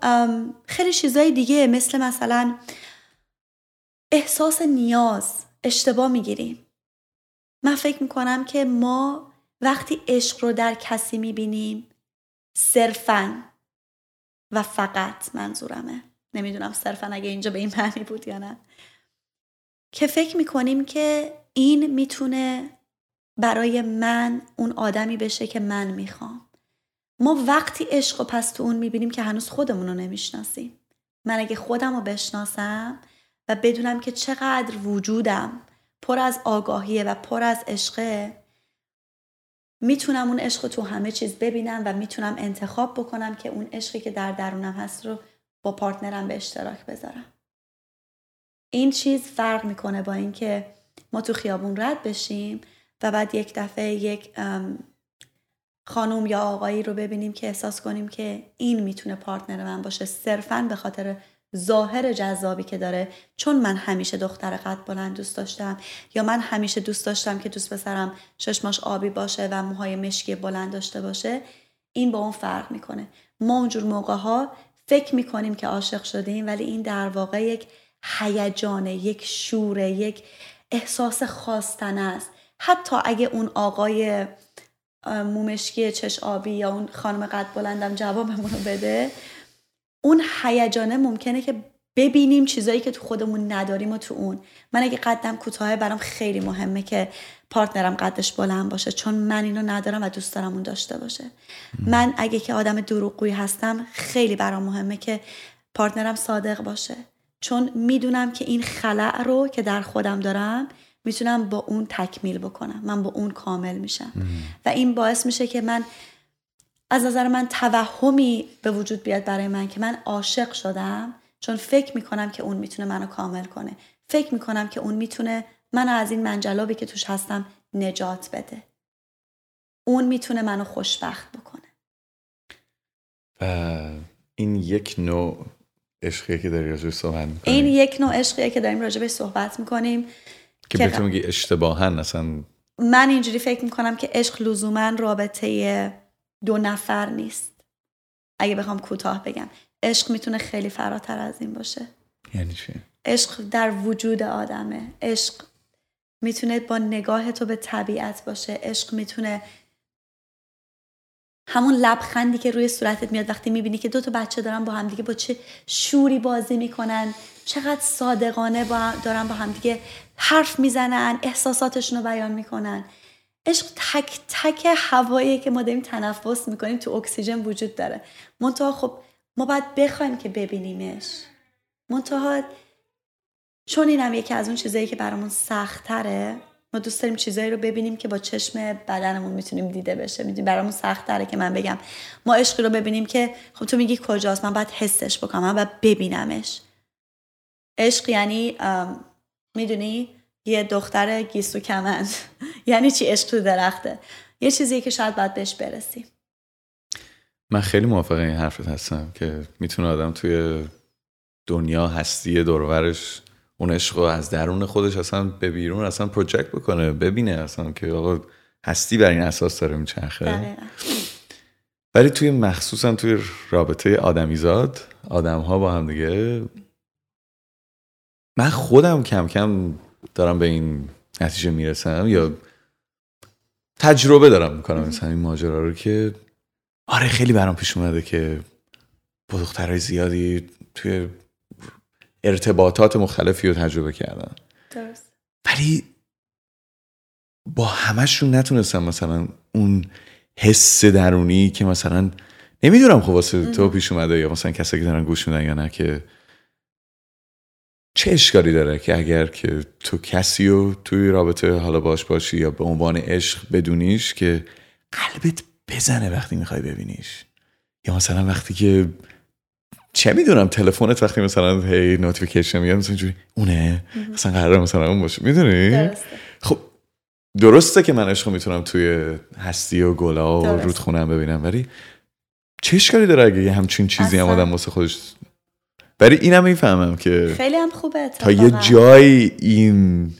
خیلی چیزای دیگه مثل مثلا احساس نیاز اشتباه می‌گیریم. من فکر می‌کنم که ما وقتی عشق رو در کسی می‌بینیم صرفا و فقط منظورمه. نمی‌دونم صرفا اگه اینجا به این معنی بود یا نه. که فکر می‌کنیم که این می‌تونه برای من اون آدمی بشه که من می‌خوام. ما وقتی عشق و پس تو اون می‌بینیم که هنوز خودمون رو نمی‌شناسیم. من اگه خودم رو بشناسم و بدونم که چقدر وجودم پر از آگاهیه و پر از عشقه می‌تونم اون عشق تو همه چیز ببینم و می‌تونم انتخاب بکنم که اون عشقی که در درونم هست رو با partner م به اشتراک بذارم. این چیز فرق می‌کنه با اینکه ما تو خیابون رد بشیم و بعد یک دفعه یک ام، خانم یا آقایی رو ببینیم که احساس کنیم که این می‌تونه partner من باشه. صرفا به خاطر ظاهر جذابی که داره. چون من همیشه دختر قد بلند دوست داشتم یا من همیشه دوست داشتم که دوست پسرم چشماش آبی باشه و موهای مشکی بلند داشته باشه این با اون فرق می‌کنه. ما اونجور موقع ها فکر می‌کنیم که عاشق شدیم ولی این در واقع یک هیجانه یک شوره یک احساس خواستن است. حتی اگه اون آقای مومشکی چش آبی یا اون خانم قد بلندم جوابمون رو بده اون هیجانه ممکنه که ببینیم چیزایی که تو خودمون نداریم و تو اون. من اگه قدم کوتاهه برام خیلی مهمه که partner م قدش بلند باشه چون من اینو ندارم و دوست دارم اون داشته باشه. من اگه که آدم دروغگویی هستم خیلی برام مهمه که partner م صادق باشه. چون می‌دونم که این خلأ رو که در خودم دارم می‌تونم با اون تکمیل بکنم. من با اون کامل میشم. و این باعث میشه که من از نظر من توهمی به وجود بیاد برای من که من عاشق شدم چون فکر می‌کنم که اون می‌تونه منو کامل کنه. فکر می‌کنم که اون می‌تونه منو از این منجلابی که توش هستم نجات بده. اون می‌تونه منو خوشبخت بکنه.
و این یک نوع عشقیه که داری راجبش صحبت می‌کنی.
این یک نوع عشقیه که داریم راجبش صحبت می‌کنیم.
که
که-
به تو میگی اشتباها اصلا
من اینجوری فکر می‌کنم که عشق لزوما رابطه دو نفر نیست. اگه بخوام کوتاه بگم عشق می‌تونه خیلی فراتر از این باشه.
یعنی چی؟
عشق در وجود آدمه. عشق می‌تونه با نگاه تو به طبیعت باشه. عشق می‌تونه همون لبخندی که روی صورتت میاد وقتی می‌بینی که دو تا بچه دارن با همدیگه با چه شوری بازی می‌کنن. چقدر صادقانه با هم- دارن با همدیگه حرف می‌زنن احساساتشون رو بیان می‌کنن. عشق تک تک هوایی که ما داریم تنفس می‌کنیم تو اکسیژن وجود داره. منتها خب ما باید بخوایم که ببینیمش. منتها چون اینم یکی از اون چیزایی که برامون سخت تره ما دوست داریم چیزایی رو ببینیم که با چشم بدنمون می‌تونیم دیده بشه. می‌دونی برامون سخت تره که من بگم ما عشقی رو ببینیم که خب تو میگی کجاست من باید حسش بکنم من باید ببینمش. عشق یعنی می‌دونی؟ یه دختر گیسو کمند یعنی چی؟ عشق تو درخته. یه چیزیه که شاید باید بهش برسیم.
من خیلی موافق این حرفت هستم که می‌تونه آدم توی دنیا هستی دورورش اون عشق رو از درون خودش اصلا به بیرون اصلا پروجکت بکنه ببینه اصلا که آقا هستی بر این اساس داره میچرخه. ولی توی مخصوصا توی رابطه آدمیزاد آدم ها با هم دیگه من خودم کم کم دارم به این نتیجه می‌رسم یا تجربه دارم می‌کنم مثلا این ماجرا رو که آره خیلی برام پیش اومده که با دخترهای زیادی توی ارتباطات مختلفی رو تجربه کردم
درست.
ولی با همشون نتونستم مثلا اون حس درونی که مثلا نمی‌دونم خب واسه تو پیش اومده یا مثلا کسایی که دارن گوش میدن یا نه که چه اشکالی داره که اگر که تو کسی رو توی رابطه حالا باش باشی یا به عنوان عشق بدونیش که قلبت بزنه وقتی می‌خوای ببینیش؟ یا مثلا وقتی که چه می‌دونم تلفنت وقتی مثلا هی نوتیفیکیشن میاد مثلا اینجوری اونه؟ مثلا قرار مثلا اون باشه. می‌دونی؟ خب درسته که من عشق می‌تونم توی هستی و گلا و
درسته.
رودخونم ببینم ولی چه اشکالی داره اگه یه همچین چیزی هم. آدم واسه خودش ولی اینم می‌فهمم که
خیلی هم خوبه
تا یه. جایی این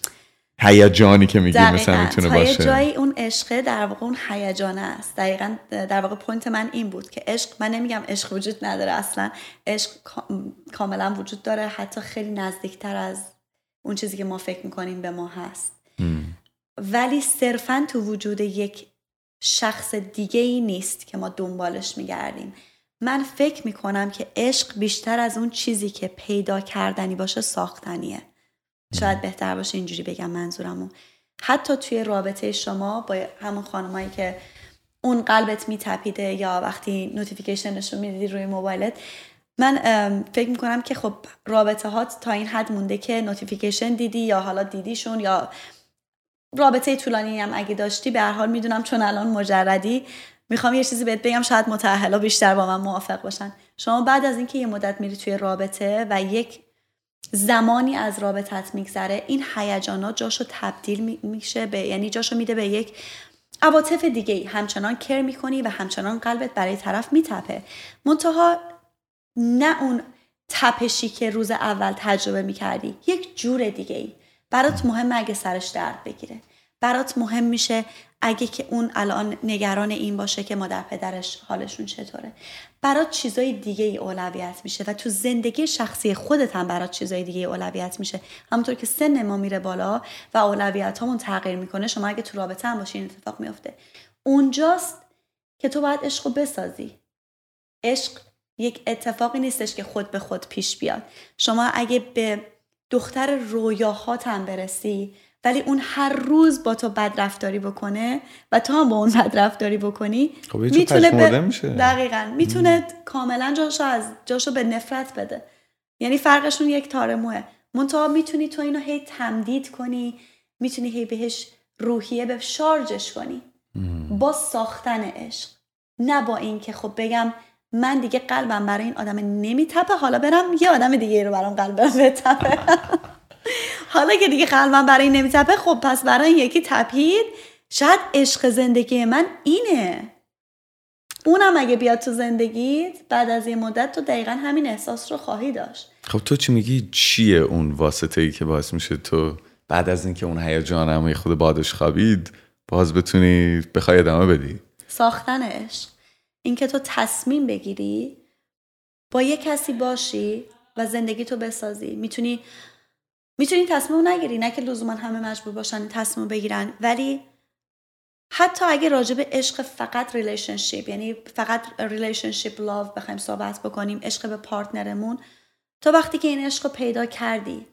هیجانی که میگی مثلا. می‌تونه
تا یه
باشه
جایی اون عشقه در واقع اون هیجانه است دقیقا در واقع پوینت من این بود که عشق من نمیگم عشق وجود نداره اصلا عشق کا- کاملا وجود داره حتی خیلی نزدیکتر از اون چیزی که ما فکر می‌کنیم به ما هست
م.
ولی صرفا تو وجود یک شخص دیگه ای نیست که ما دنبالش میگردیم من فکر می‌کنم که عشق بیشتر از اون چیزی که پیدا کردنی باشه ساختنیه. شاید بهتر باشه اینجوری بگم منظورمو. حتی توی رابطه شما با همون خانمایی که اون قلبت میتپیده یا وقتی نوتیفیکیشنش رو می‌دیدی روی موبایلت من فکر می‌کنم که خب رابطه هات تا این حد مونده که notification دیدی یا حالا دیدیشون یا رابطه طولانی هم اگه داشتی به هر حال می‌دونم چون الان مجردی می‌خوام یه چیزی بهت بگم شاید متأهلا بیشتر با من موافق باشن. شما بعد از اینکه یه مدت میری توی رابطه و یک زمانی از رابطت میگذره این هیجانات جاشو تبدیل می- میشه به یعنی جاشو میده به یک عواطف دیگه ای همچنان care می‌کنی و همچنان قلبت برای طرف میتپه. منتها نه اون تپشی که روز اول تجربه می‌کردی یک جور دیگه ای برات مهم اگه سرش درد بگیره. برات مهم میشه اگه که اون الان نگران این باشه که مادر پدرش حالشون چطوره. برات چیزای دیگه ای اولویت میشه و تو زندگی شخصی خودت هم برات چیزای دیگه ای اولویت میشه. همونطور که سن ما میره بالا و اولویت همون تغییر می‌کنه شما اگه تو رابطه هم باشی این اتفاق میفته اونجاست که تو باید عشق بسازی. عشق یک اتفاقی نیستش که خود به خود پیش بیاد. شما اگه به دختر رویاهات هم برسی ولی اون هر روز با تو بد رفتاری بکنه و تو هم با اون بد رفتاری بکنی
خب جور پشمرده میشه.
دقیقا. می‌تونه کاملا جاشو از جاشو به نفرت بده. یعنی فرقشون یک تار موه. منتها می‌تونی تو اینو هی تمدید کنی می‌تونی هی بهش روحیه به شارژش کنی. با ساختن عشق. نه با اینکه خب بگم من دیگه قلبم برای این آدم نمیتپه. حالا برم یه آدم دیگه رو برام قلبم بتپه. حالا که دیگه قلبم برای این نمیتپه خب پس برای این یکی تپید. شاید عشق زندگی من اینه. اونم اگه بیاد تو زندگیت بعد از یه مدت تو دقیقا همین احساس رو خواهی داشت.
خب تو چی میگی؟ چیه اون واسطه ای که باعث میشه تو بعد از اینکه اون هیجان هم خود بادش خوابید باز بتونی بخوای ادامه بدی؟
ساختن عشق. اینکه تو تصمیم بگیری با یه کسی باشی و زندگی تو بسازی. می‌تونی می‌تونی تصمیم نگیری. نه که لزوما همه مجبور باشن تصمیم بگیرن. ولی حتی اگه راجع به عشق فقط relationship یعنی فقط relationship love بخوایم صحبت بکنیم عشق به partner مون تو وقتی که این عشق رو پیدا کردی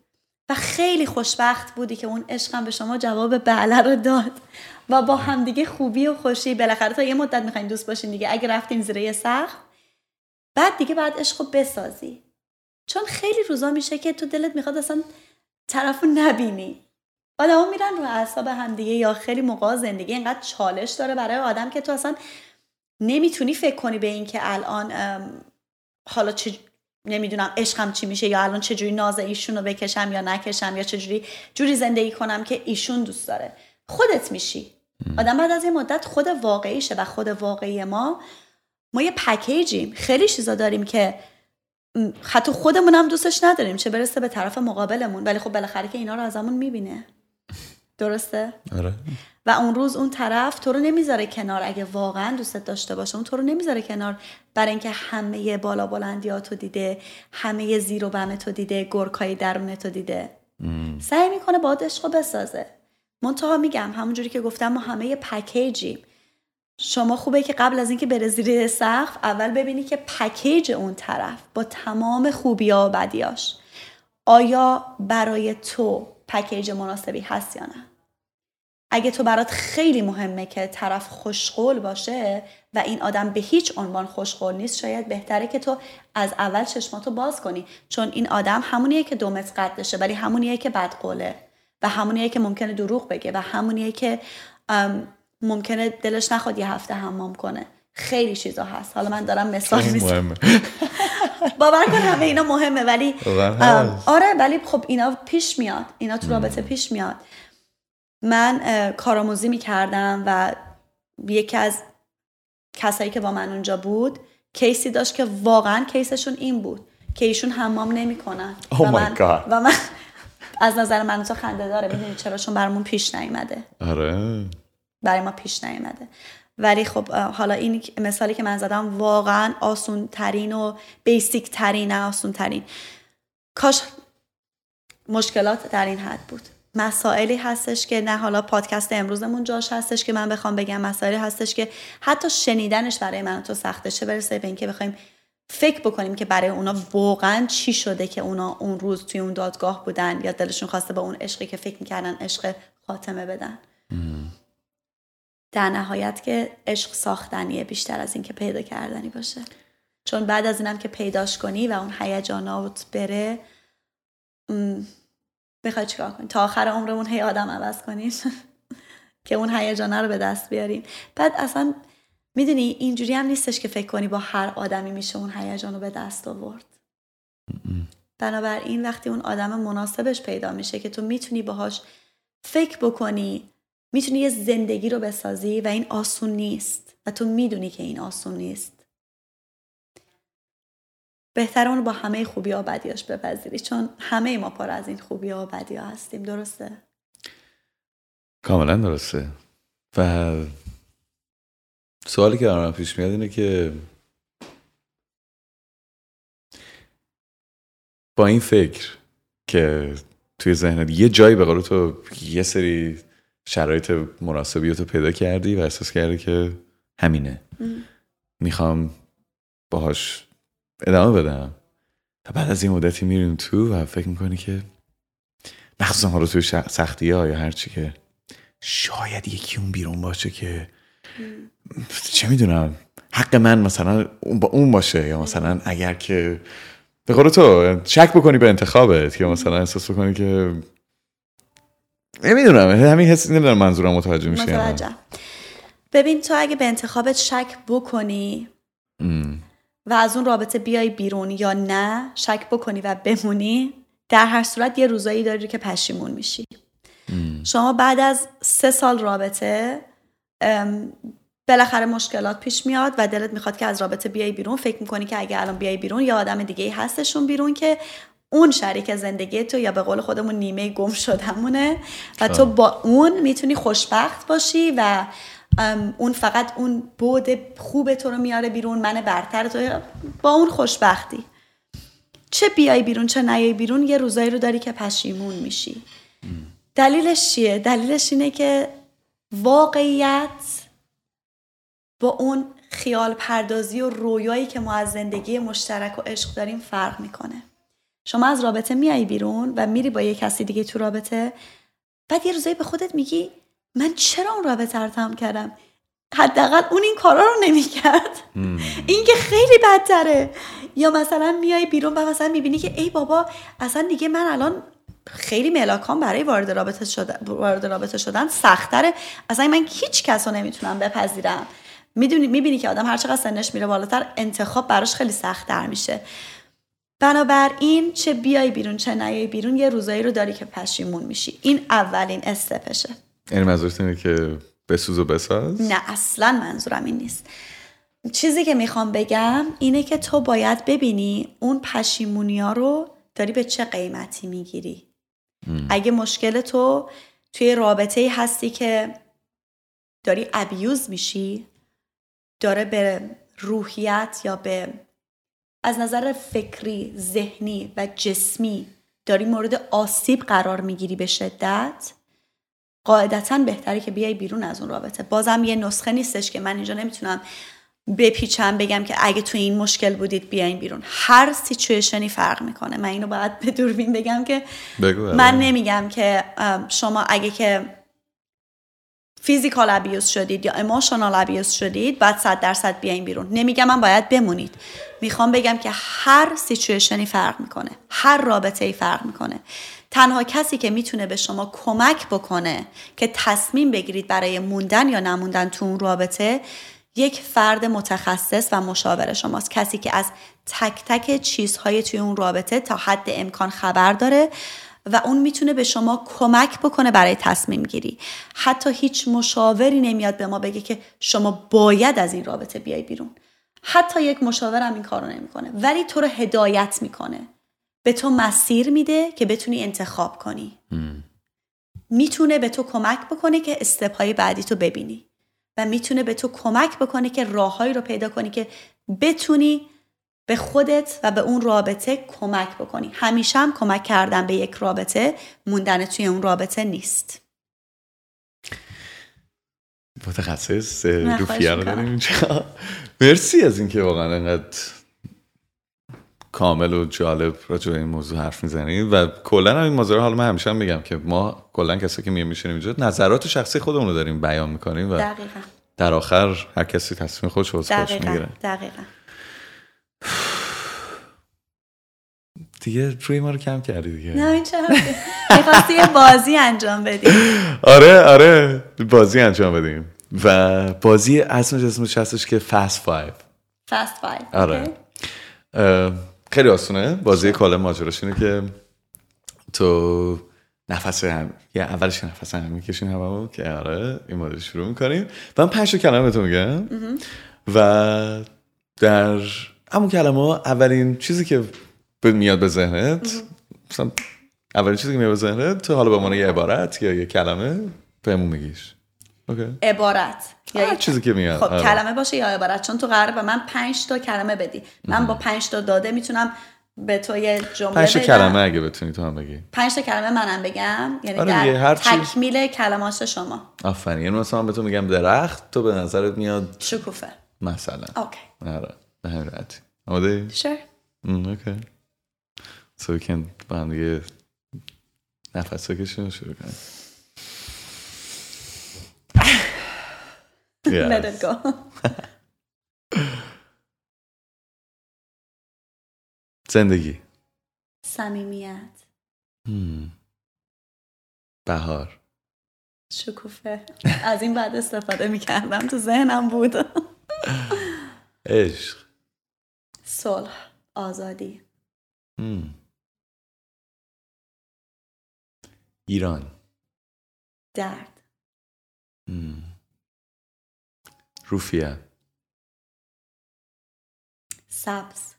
و خیلی خوشبخت بودی که اون عشقم به شما جواب بله رو داد و با همدیگه خوبی و خوشی بالاخره تا یه مدت می‌خواین دوست باشین دیگه اگه رفتین زیر یه سخت بعد دیگه بعد عشق رو بسازی. چون خیلی روزا میشه که تو دلت می‌خواد اصلا طرف نبینی. آدم میرن رو اعصاب همدیگه یا خیلی موقع زندگی اینقدر چالش داره برای آدم که تو اصلا نمی‌تونی فکر کنی به این که الان حالا چه نمی‌دونم عشقم چی میشه یا الان چجوری ناز ایشون رو بکشم یا نکشم یا چجوری جوری زندگی کنم که ایشون دوست داره. خودت میشی. آدم بعد از یه مدت خود واقعیشه و خود واقعی ما ما یه پکیجیم. خیلی چیزا داریم که حتی خودمون هم دوستش نداریم. چه برسه به طرف مقابلمون. ولی خب بالاخره که اینا رو ازمون می‌بینه. درسته؟
آره.
و اون روز اون طرف تو رو نمی‌ذاره کنار. اگه واقعا دوستت داشته باشه اون تو رو نمی‌ذاره کنار. برای اینکه همه بالا بلندیاتو دیده همه زیر و بم تو دیده گرکای درون تو دیده سعی می‌کنه با عشق بسازه. منتها میگم همونجوری که گفتم ما همه پکیجیم شما خوبه که قبل از اینکه بره زیر سقف اول ببینی که پکیج اون طرف با تمام خوبی ها و بدیاش آیا برای تو پکیج مناسبی هست یا نه؟ اگه تو برات خیلی مهمه که طرف خوشقول باشه و این آدم به هیچ عنوان خوشقول نیست شاید بهتره که تو از اول چشماتو باز کنی. چون این آدم همونیه که دومت قدشه ولی همونیه که بدقوله و همونیه که ممکنه دروغ بگه و همونیه که ممکنه دلش نخواد یه هفته حمام کنه. خیلی چیزا هست. حالا من دارم مثال می‌زنم. باور کن همه اینا مهمه ولی آره ولی خب اینا پیش میاد. اینا تو رابطه پیش میاد. من کارآموزی می‌کردم و یکی از کسایی که با من اونجا بود کیسی داشت که واقعا کیسشون این بود که ایشون حمام نمی‌کنن.
Oh و, من
و من از نظر من تو خنده داره می‌دونی چرا؟ چون برامون پیش نیومده.
آره.
برای ما پیش نیومده. ولی خب حالا این مثالی که من زدم واقعا آسون ترین و بیسیک ترین آسون ترین کاش مشکلات در این حد بود. مسائلی هستش که نه حالا پادکست امروزمون جاش هستش که من بخوام بگم مسائلی هستش که حتی شنیدنش برای من تو سخته. چه برسه به اینکه بخوایم فکر بکنیم که برای اونا واقعا چی شده که اونا اون روز توی اون دادگاه بودن یا دلشون خواسته با اون عشقی که فکر می‌کردن عشق خاتمه بدن. در نهایت که عشق ساختنیه بیشتر از اینکه پیدا کردنی باشه. چون بعد از اینم که پیداش کنی و اون هیجانات بره می‌خوای چیکار کنی؟ تا آخر عمرمون هی آدم عوض کنیم که اون هیجانه رو به دست بیاریم. بعد اصلا می‌دونی اینجوری هم نیستش که فکر کنی با هر آدمی میشه اون هیجان رو به دست آورد. بنابراین وقتی اون آدم مناسبش پیدا میشه که تو می‌تونی باهاش فکر بکنی می‌تونی یه زندگی رو بسازی و این آسون نیست و تو می‌دونی که این آسون نیست. بهتر اون با همه خوبی ها بدیاش بپذیری چون همه ما پر از این خوبی ها و بدی ها هستیم. درسته؟
کاملا درسته. و سوالی که من پیش میاد اینه که با این فکر که توی ذهنت یه جایی به قول تو یه سری شرایط مناسبی تو پیدا کردی و احساس کردی که همینه. می‌خوام باهاش ادامه بدم. و بعد از این مدتی میریم تو و فکر می‌کنی که مخصوصا رو توی سختی ها یا هرچی که شاید یکی اون بیرون باشه که چه می‌دونم حق من مثلا اون با اون باشه یا مثلا اگر که به قول تو شک بکنی به انتخابت یا مثلا احساس بکنی که نمی‌دونم همین حس نمی‌دونم منظورم متوجه میشه متوجه.
ببین تو اگه به انتخابت شک بکنی و از اون رابطه بیای بیرون یا نه شک بکنی و بمونی در هر صورت یه روزایی داری که پشیمون میشی. شما بعد از سه سال رابطه بالاخره مشکلات پیش میاد و دلت می‌خواد که از رابطه بیای بیرون فکر می‌کنی که اگه الان بیای بیرون یا آدم دیگه هستشون بیرون که اون شریک زندگی تو یا به قول خودمون نیمه گم شدمونه و تو با اون می‌تونی خوشبخت باشی و اون فقط اون بود خوب تو رو میاره بیرون من برتر تو با اون خوشبختی. چه بیای بیرون چه نیای بیرون یه روزایی رو داری که پشیمون میشی. دلیلش چیه؟ دلیلش اینه که واقعیت با اون خیال پردازی و رویایی که ما از زندگی مشترک و عشق داریم فرق می‌کنه. شما از رابطه میای بیرون و میری با یه کسی دیگه تو رابطه بعد یه روزایی به خودت میگی من چرا اون رابطه رو تمام کردم؟ حداقل اون این کارا رو نمی‌کرد. این که خیلی بدتره. یا مثلا میای بیرون و مثلا می‌بینی که ای بابا اصلا دیگه من الان خیلی ملاکان برای وارد رابطه شدن وارد رابطه شدن سختره. اصلا من هیچ کس رو نمی‌تونم بپذیرم. می‌دونی می‌بینی که آدم هر چقدر سنش میره بالاتر انتخاب براش خیلی سختتر میشه. بنابراین چه بیای بیرون چه نیای بیرون یه روزایی رو داری که پشیمون میشی. این اولین استپشه.
یعنی منظورت اینه که بسوز و بساز؟
نه اصلا منظورم این نیست. چیزی که می‌خوام بگم اینه که تو باید ببینی اون پشیمونی ها رو داری به چه قیمتی می‌گیری. اگه مشکل تو توی رابطه هستی که داری ابیوز میشی داره به روحیت یا به از نظر فکری، ذهنی و جسمی داری مورد آسیب قرار می‌گیری به شدت؟ قاعدتا بهتری که بیای بیرون از اون رابطه. بازم یه نسخه نیستش که من اینجا نمی‌تونم بپیچم بگم که اگه تو این مشکل بودید بیاین بیرون. هر سیچویشنی فرق می‌کنه. من اینو باید به دوربین بگم که من نمیگم که شما اگه که physical abuse شدید یا emotional abuse شدید بعد صد درصد بیاین بیرون. نمیگم من باید بمونید. می‌خوام بگم که هر situation ی فرق می‌کنه. هر رابطه ای فرق می‌کنه. تنها کسی که می‌تونه به شما کمک بکنه که تصمیم بگیرید برای موندن یا نموندن تو اون رابطه یک فرد متخصص و مشاور شماست. کسی که از تک تک چیزهای توی اون رابطه تا حد امکان خبر داره و اون می‌تونه به شما کمک بکنه برای تصمیم گیری. حتی هیچ مشاوری نمیاد به ما بگه که شما باید از این رابطه بیای بیرون. حتی یک مشاور هم این کارو نمی‌کنه. ولی تو رو هدایت می‌کنه. به تو مسیر میده که بتونی انتخاب کنی. می‌تونه به تو کمک بکنه که استپهای بعدی تو ببینی. و می‌تونه به تو کمک بکنه که راههایی رو پیدا کنی که بتونی به خودت و به اون رابطه کمک بکنی. همیشه هم کمک کردن به یک رابطه موندن توی اون رابطه نیست.
متخصص روفیه رو داریم اینجا. مرسی از اینکه واقعا انقدر کامل و جالب راجع به این موضوع حرف می‌زنید و کلا این موضوع حالا من همیشه هم میگم که ما کلا کسی که میشینیم اینجا نظرات شخصی خودمون رو داریم بیان می‌کنیم و
دقیقا.
در آخر هر کسی تصمیم خودش واسه می‌گیره.
دقیقا.
دیگه روی ما رو کم کردی دیگه.
نه این چه می‌خواستی یه بازی انجام بدیم
آره آره. بازی انجام بدیم. و بازی اسمش اسمش هستش که fast five
fast five
آره. خیلی آسونه. بازی حالا ماجراش اینه که تو نفس هم یه اولش نفس هم می‌کشین هوا که آره این مدل شروع می‌کنیم. و من پنج کلمه تو میگم. و در همون کلمه اولین چیزی که میاد به ذهنت مثلا اولین چیزی که میاد به ذهنت تو حالا به عنوان یه عبارت یا یه کلمه بهمون میگیش. اوکی.
عبارت.
یا چیزی که میاد.
خب کلمه باشه یا عبارت چون تو قراره به من پنج تا کلمه بدی. من با پنج تا داده می‌تونم به تو یه جمله
پنج تا کلمه اگه بتونی تو هم بگی.
پنج تا کلمه منم بگم. یعنی
آره
در
هر.
تکمیل کلمات شما.
آفرین. یعنی مثلا به تو میگم درخت تو به نظرت میاد
شکوفه.
مثلا.
اوکی.
آره. به همین راحتی آماده
sure.
اوکی. So we can با هم دیگه نفس بکشیم شروع کنیم.
Yes. Let it go.
زندگی.
صمیمیت.
بهار.
شکوفه. از این بعد استفاده می‌کردم. تو ذهنم بود.
عشق.
صلح آزادی.
ایران.
درد.
روفیه
سبز.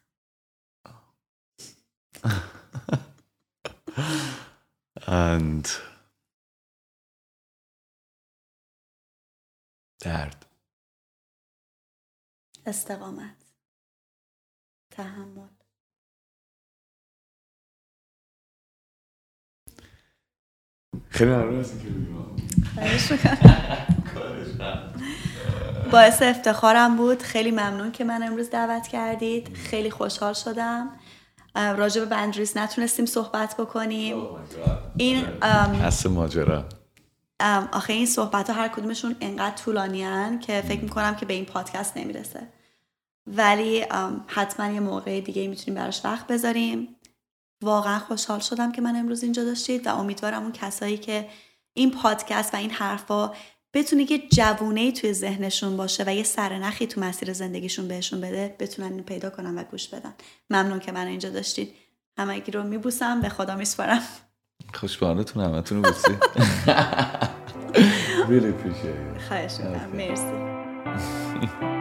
And درد.
استقامت. تحمل.
خیلی ممنون از.
باعث افتخارم بود. خیلی ممنون که من امروز دعوت کردید. خیلی خوشحال شدم. راجع به بندریس نتونستیم صحبت بکنیم. این
اصل ماجرا.
ام، آخه این صحبت ها هر کدومشون انقدر طولانی هن که فکر می‌کنم که به این پادکست نمی‌رسه. ولی حتما یه موقع دیگه می‌تونیم براش وقت بذاریم. واقعا خوشحال شدم که من امروز اینجا داشتید و امیدوارم اون کسایی که این پادکست و این حرفا بتونه که جوونه توی ذهنشون باشه و یه سرنخی تو مسیر زندگیشون بهشون بده بتونن اینو پیدا کنن و گوش بدن. ممنون که من اینجا داشتید. همگی رو میبوسم به خدا میسپارم.
خوش به حالتون همتون رو بوسی. Really appreciate it.
خواهش می‌کنم. مرسی.